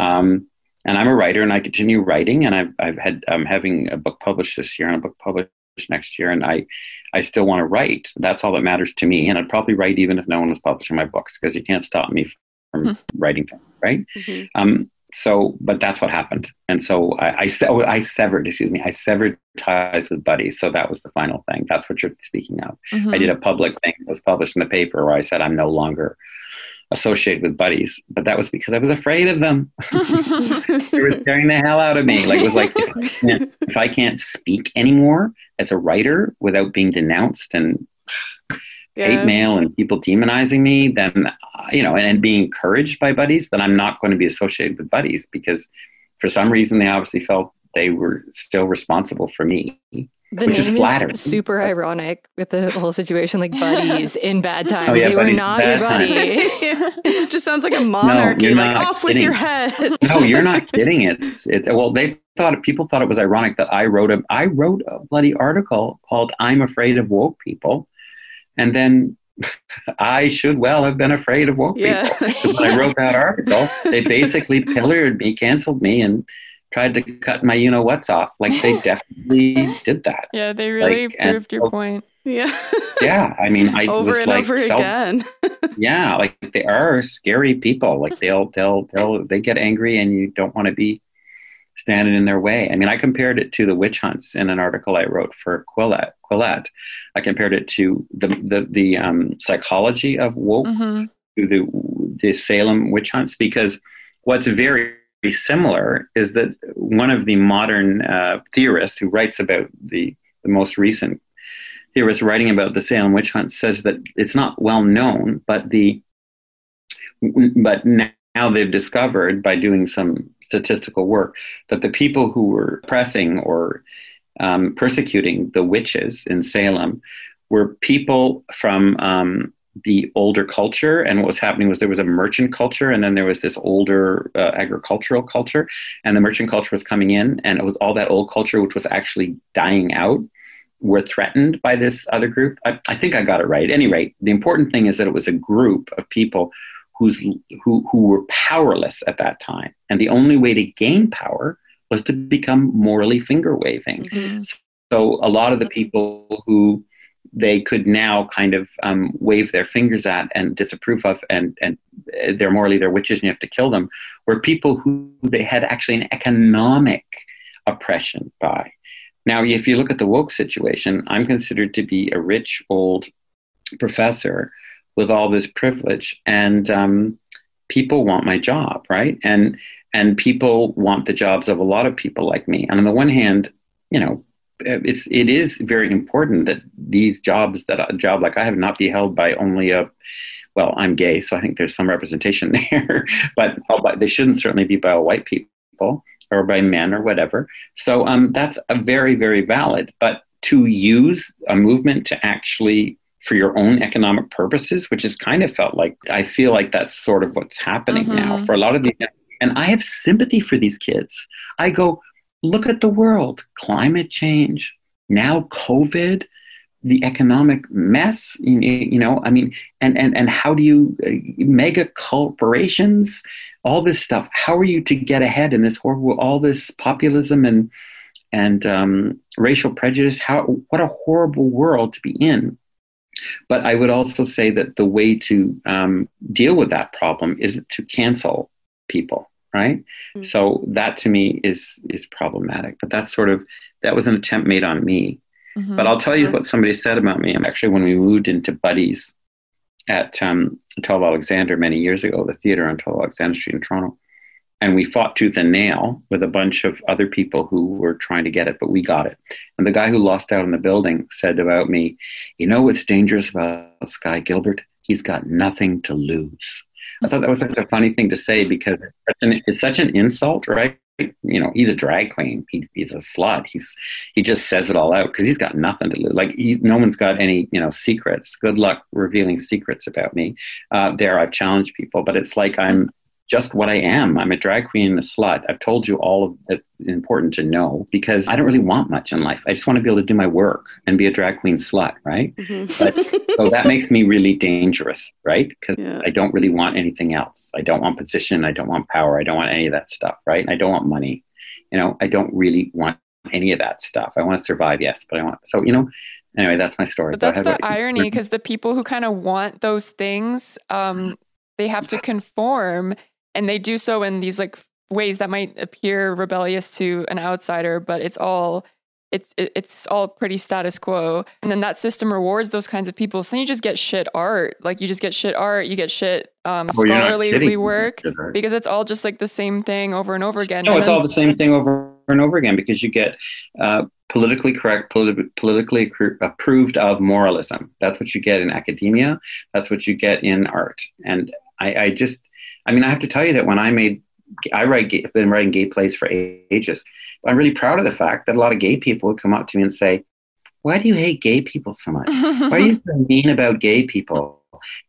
Um, and I'm a writer, and I continue writing, and I've, I've had I'm having a book published this year and a book published next year, and I I still want to write. That's all that matters to me, and I'd probably write even if no one was publishing my books because you can't stop me from mm-hmm. writing things, right? Mm-hmm. Um, so, but that's what happened, and so I, I, se- I, severed, excuse me, I severed ties with buddies. So that was the final thing. That's what you're speaking of. Mm-hmm. I did a public thing that was published in the paper where I said I'm no longer associated with buddies, but that was because I was afraid of them. they were scaring the hell out of me. Like it was like if I, if I can't speak anymore as a writer without being denounced and yeah. hate mail and people demonizing me, then you know, and, and being encouraged by buddies, then I'm not going to be associated with buddies because for some reason they obviously felt they were still responsible for me. The which is flattering. Is super ironic with the whole situation, like buddies in bad times. Oh, yeah, they were not your buddy. Just sounds like a monarchy, no, like off kidding. with your head. no, you're not kidding. It's it. Well, they thought people thought it was ironic that I wrote a I wrote a bloody article called "I'm Afraid of Woke People," and then I should well have been afraid of woke yeah. people. when I wrote that article, they basically pillared me, canceled me, and tried to cut my you know what's off. Like they definitely did that. Yeah, they really like, proved your point. Yeah. yeah. I mean, I over was and like over self, again. yeah, like they are scary people. Like they'll they'll they'll they get angry, and you don't want to be standing in their way. I mean, I compared it to the witch hunts in an article I wrote for Quillette. Quillette. I compared it to the the the um, psychology of woke mm-hmm. to the the Salem witch hunts because what's very similar is that one of the modern uh, theorists who writes about the, the most recent theorist writing about the Salem witch hunt says that it's not well known, but the but now they've discovered by doing some statistical work that the people who were pressing or um, persecuting the witches in Salem were people from um, the older culture and what was happening was there was a merchant culture and then there was this older uh, agricultural culture and the merchant culture was coming in and it was all that old culture which was actually dying out were threatened by this other group. I, I think i got it right. Anyway the important thing is that it was a group of people who's who, who were powerless at that time and the only way to gain power was to become morally finger waving mm-hmm. so a lot of the people who they could now kind of um, wave their fingers at and disapprove of, and and they're morally they're witches and you have to kill them, were people who they had actually an economic oppression by. Now, if you look at the woke situation, I'm considered to be a rich old professor with all this privilege, and um, people want my job, right? And and people want the jobs of a lot of people like me. And on the one hand, you know, it's it is very important that these jobs that a job like I have not be held by only a well, I'm gay, so I think there's some representation there, but they shouldn't certainly be by white people or by men or whatever. So um, that's a very, very valid. But to use a movement to actually for your own economic purposes, which is kind of felt like I feel like that's sort of what's happening mm-hmm. now for a lot of these. And I have sympathy for these kids. I go, look at the world, climate change, now COVID, the economic mess. You know, I mean, and and and how do you uh, mega corporations, all this stuff? How are you to get ahead in this horrible, all this populism and and um, racial prejudice? How what a horrible world to be in. But I would also say that the way to um, deal with that problem is to cancel people, right? Mm-hmm. So that to me is is problematic. But that's sort of that was an attempt made on me. Mm-hmm. But I'll tell you what somebody said about me. Actually, when we moved into Buddies at um, 12 Alexander many years ago, the theater on 12 Alexander Street in Toronto, and we fought tooth and nail with a bunch of other people who were trying to get it, but we got it. And the guy who lost out in the building said about me, You know what's dangerous about Sky Gilbert? He's got nothing to lose. I thought that was such a funny thing to say because it's, an, it's such an insult, right? You know, he's a drag queen. He, he's a slut. He's he just says it all out because he's got nothing to lose. Like he, no one's got any you know secrets. Good luck revealing secrets about me. Uh, there, I've challenged people, but it's like I'm just what I am. I'm a drag queen and a slut. I've told you all of that's important to know because I don't really want much in life. I just want to be able to do my work and be a drag queen slut, right? Mm-hmm. But, so that makes me really dangerous, right? Because yeah. I don't really want anything else. I don't want position. I don't want power. I don't want any of that stuff, right? I don't want money. You know, I don't really want any of that stuff. I want to survive, yes, but I want so you know. Anyway, that's my story. But that's the irony because the people who kind of want those things, um, they have to conform and they do so in these like ways that might appear rebellious to an outsider but it's all it's it's all pretty status quo. And then that system rewards those kinds of people. So then you just get shit art. Like you just get shit art. You get shit um, oh, scholarly work because it's all just like the same thing over and over again. No and it's then, all the same thing over and over again because you get uh, politically correct politi- politically approved of moralism. That's what you get in academia. That's what you get in art. And I, I just I mean, I have to tell you that when I made, I write, I've been writing gay plays for ages. I'm really proud of the fact that a lot of gay people would come up to me and say, "Why do you hate gay people so much? Why are you so mean about gay people?"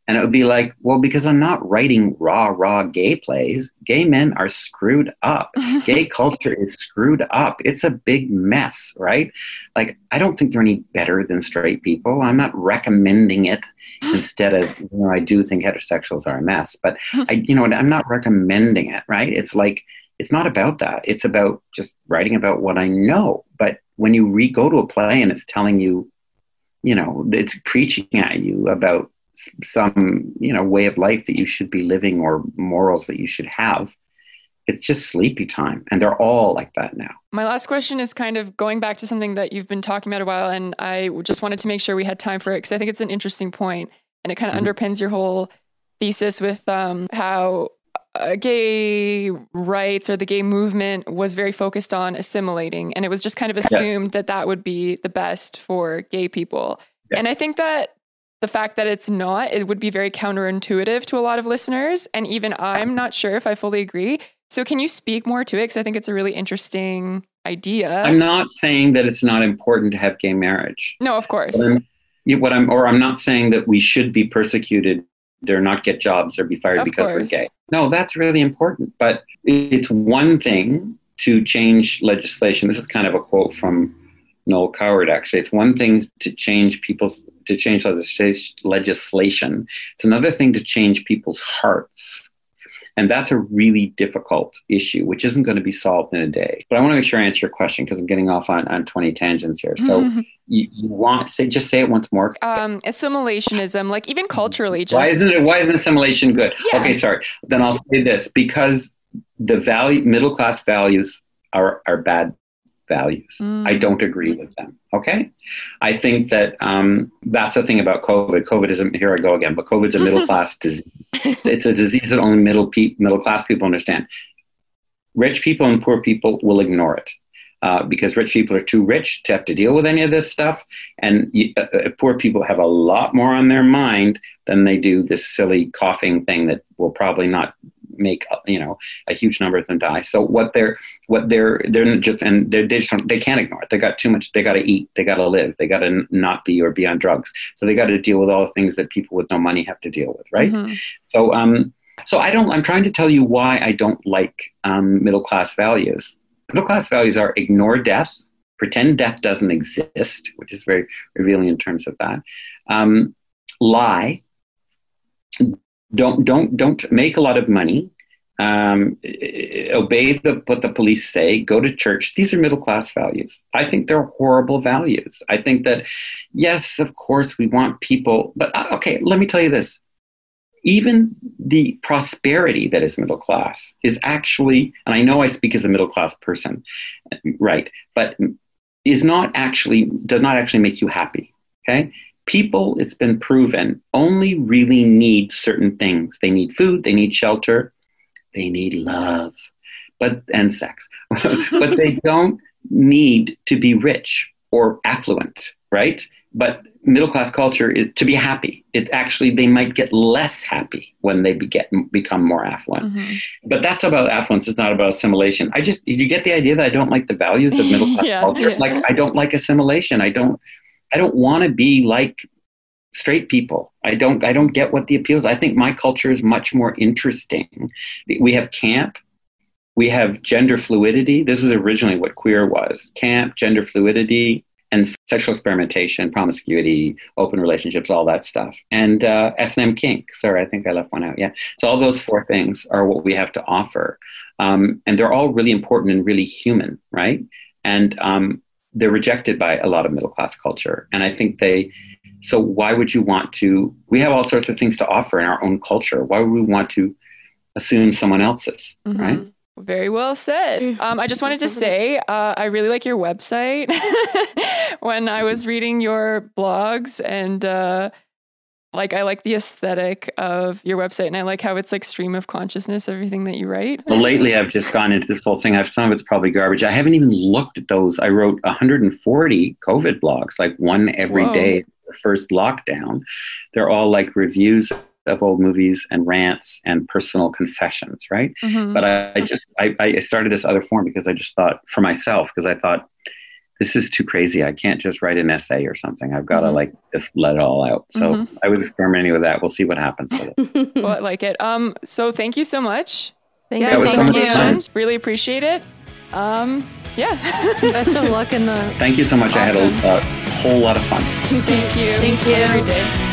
And it would be like, well, because I'm not writing raw, raw gay plays. Gay men are screwed up. gay culture is screwed up. It's a big mess, right? Like, I don't think they're any better than straight people. I'm not recommending it instead of, you know, I do think heterosexuals are a mess, but I, you know, I'm not recommending it, right? It's like, it's not about that. It's about just writing about what I know. But when you re go to a play and it's telling you, you know, it's preaching at you about some you know way of life that you should be living or morals that you should have it's just sleepy time and they're all like that now my last question is kind of going back to something that you've been talking about a while and i just wanted to make sure we had time for it because i think it's an interesting point and it kind of mm-hmm. underpins your whole thesis with um, how uh, gay rights or the gay movement was very focused on assimilating and it was just kind of assumed yeah. that that would be the best for gay people yeah. and i think that the fact that it's not, it would be very counterintuitive to a lot of listeners. And even I'm not sure if I fully agree. So, can you speak more to it? Because I think it's a really interesting idea. I'm not saying that it's not important to have gay marriage. No, of course. What I'm, what I'm or I'm not saying that we should be persecuted or not get jobs or be fired of because course. we're gay. No, that's really important. But it's one thing to change legislation. This is kind of a quote from Noel Coward. Actually, it's one thing to change people's to change legislation. It's another thing to change people's hearts. And that's a really difficult issue, which isn't going to be solved in a day. But I want to make sure I answer your question because I'm getting off on, on 20 tangents here. So you, you, want say just say it once more. Um, assimilationism, like even culturally, just why isn't it why isn't assimilation good? Yeah. Okay, sorry. Then I'll say this because the value middle class values are are bad values. Mm. I don't agree with them. Okay. I think that um, that's the thing about COVID. COVID isn't, here I go again, but COVID's a middle class disease. It's a disease that only middle, pe- middle class people understand. Rich people and poor people will ignore it. uh, because rich people are too rich to have to deal with any of this stuff. And you, uh, uh, poor people have a lot more on their mind than they do this silly coughing thing that will probably not make you know a huge number of them die. So what they're what they're they're just and they're, they just don't, they can't ignore it. They got too much. They got to eat. They got to live. They got to not be or be on drugs. So they got to deal with all the things that people with no money have to deal with, right? Mm-hmm. So um so I don't. I'm trying to tell you why I don't like um, middle class values. Middle class values are ignore death, pretend death doesn't exist, which is very revealing in terms of that. Um, lie. Don't don't don't make a lot of money. Um, obey the, what the police say. Go to church. These are middle class values. I think they're horrible values. I think that yes, of course, we want people, but uh, okay. Let me tell you this even the prosperity that is middle class is actually, and I know I speak as a middle class person, right, but is not actually, does not actually make you happy. Okay? People, it's been proven, only really need certain things. They need food, they need shelter, they need love, but and sex. but they don't need to be rich or affluent, right? But middle class culture is to be happy. It actually they might get less happy when they get become more affluent. Mm-hmm. But that's about affluence. It's not about assimilation. I just did you get the idea that I don't like the values of middle class yeah, culture? Yeah. Like I don't like assimilation. I don't I don't want to be like straight people. I don't I don't get what the appeal is. I think my culture is much more interesting. We have camp. We have gender fluidity. This is originally what queer was. Camp, gender fluidity, and sexual experimentation, promiscuity, open relationships, all that stuff. And uh, S&M kink. Sorry, I think I left one out. Yeah. So all those four things are what we have to offer. Um, and they're all really important and really human, right? And um, they're rejected by a lot of middle class culture. And I think they, so why would you want to, we have all sorts of things to offer in our own culture. Why would we want to assume someone else's, mm-hmm. right? Very well said. Um, I just wanted to say uh, I really like your website. when I was reading your blogs and uh, like I like the aesthetic of your website and I like how it's like stream of consciousness everything that you write. Well, lately I've just gone into this whole thing. I've some of it's probably garbage. I haven't even looked at those. I wrote 140 COVID blogs, like one every Whoa. day. The first lockdown. They're all like reviews of old movies and rants and personal confessions, right? Mm-hmm. But I, I just I, I, started this other form because I just thought for myself because I thought this is too crazy. I can't just write an essay or something. I've got to mm-hmm. like just let it all out. So mm-hmm. I was experimenting with that. We'll see what happens with it. well, I like it. Um, so thank you so much. Thank yeah, you so much fun. Really appreciate it. Um, yeah. Best of luck in the. Thank you so much. Awesome. I had a, a, whole lot of fun. Thank you. Thank you. Every day.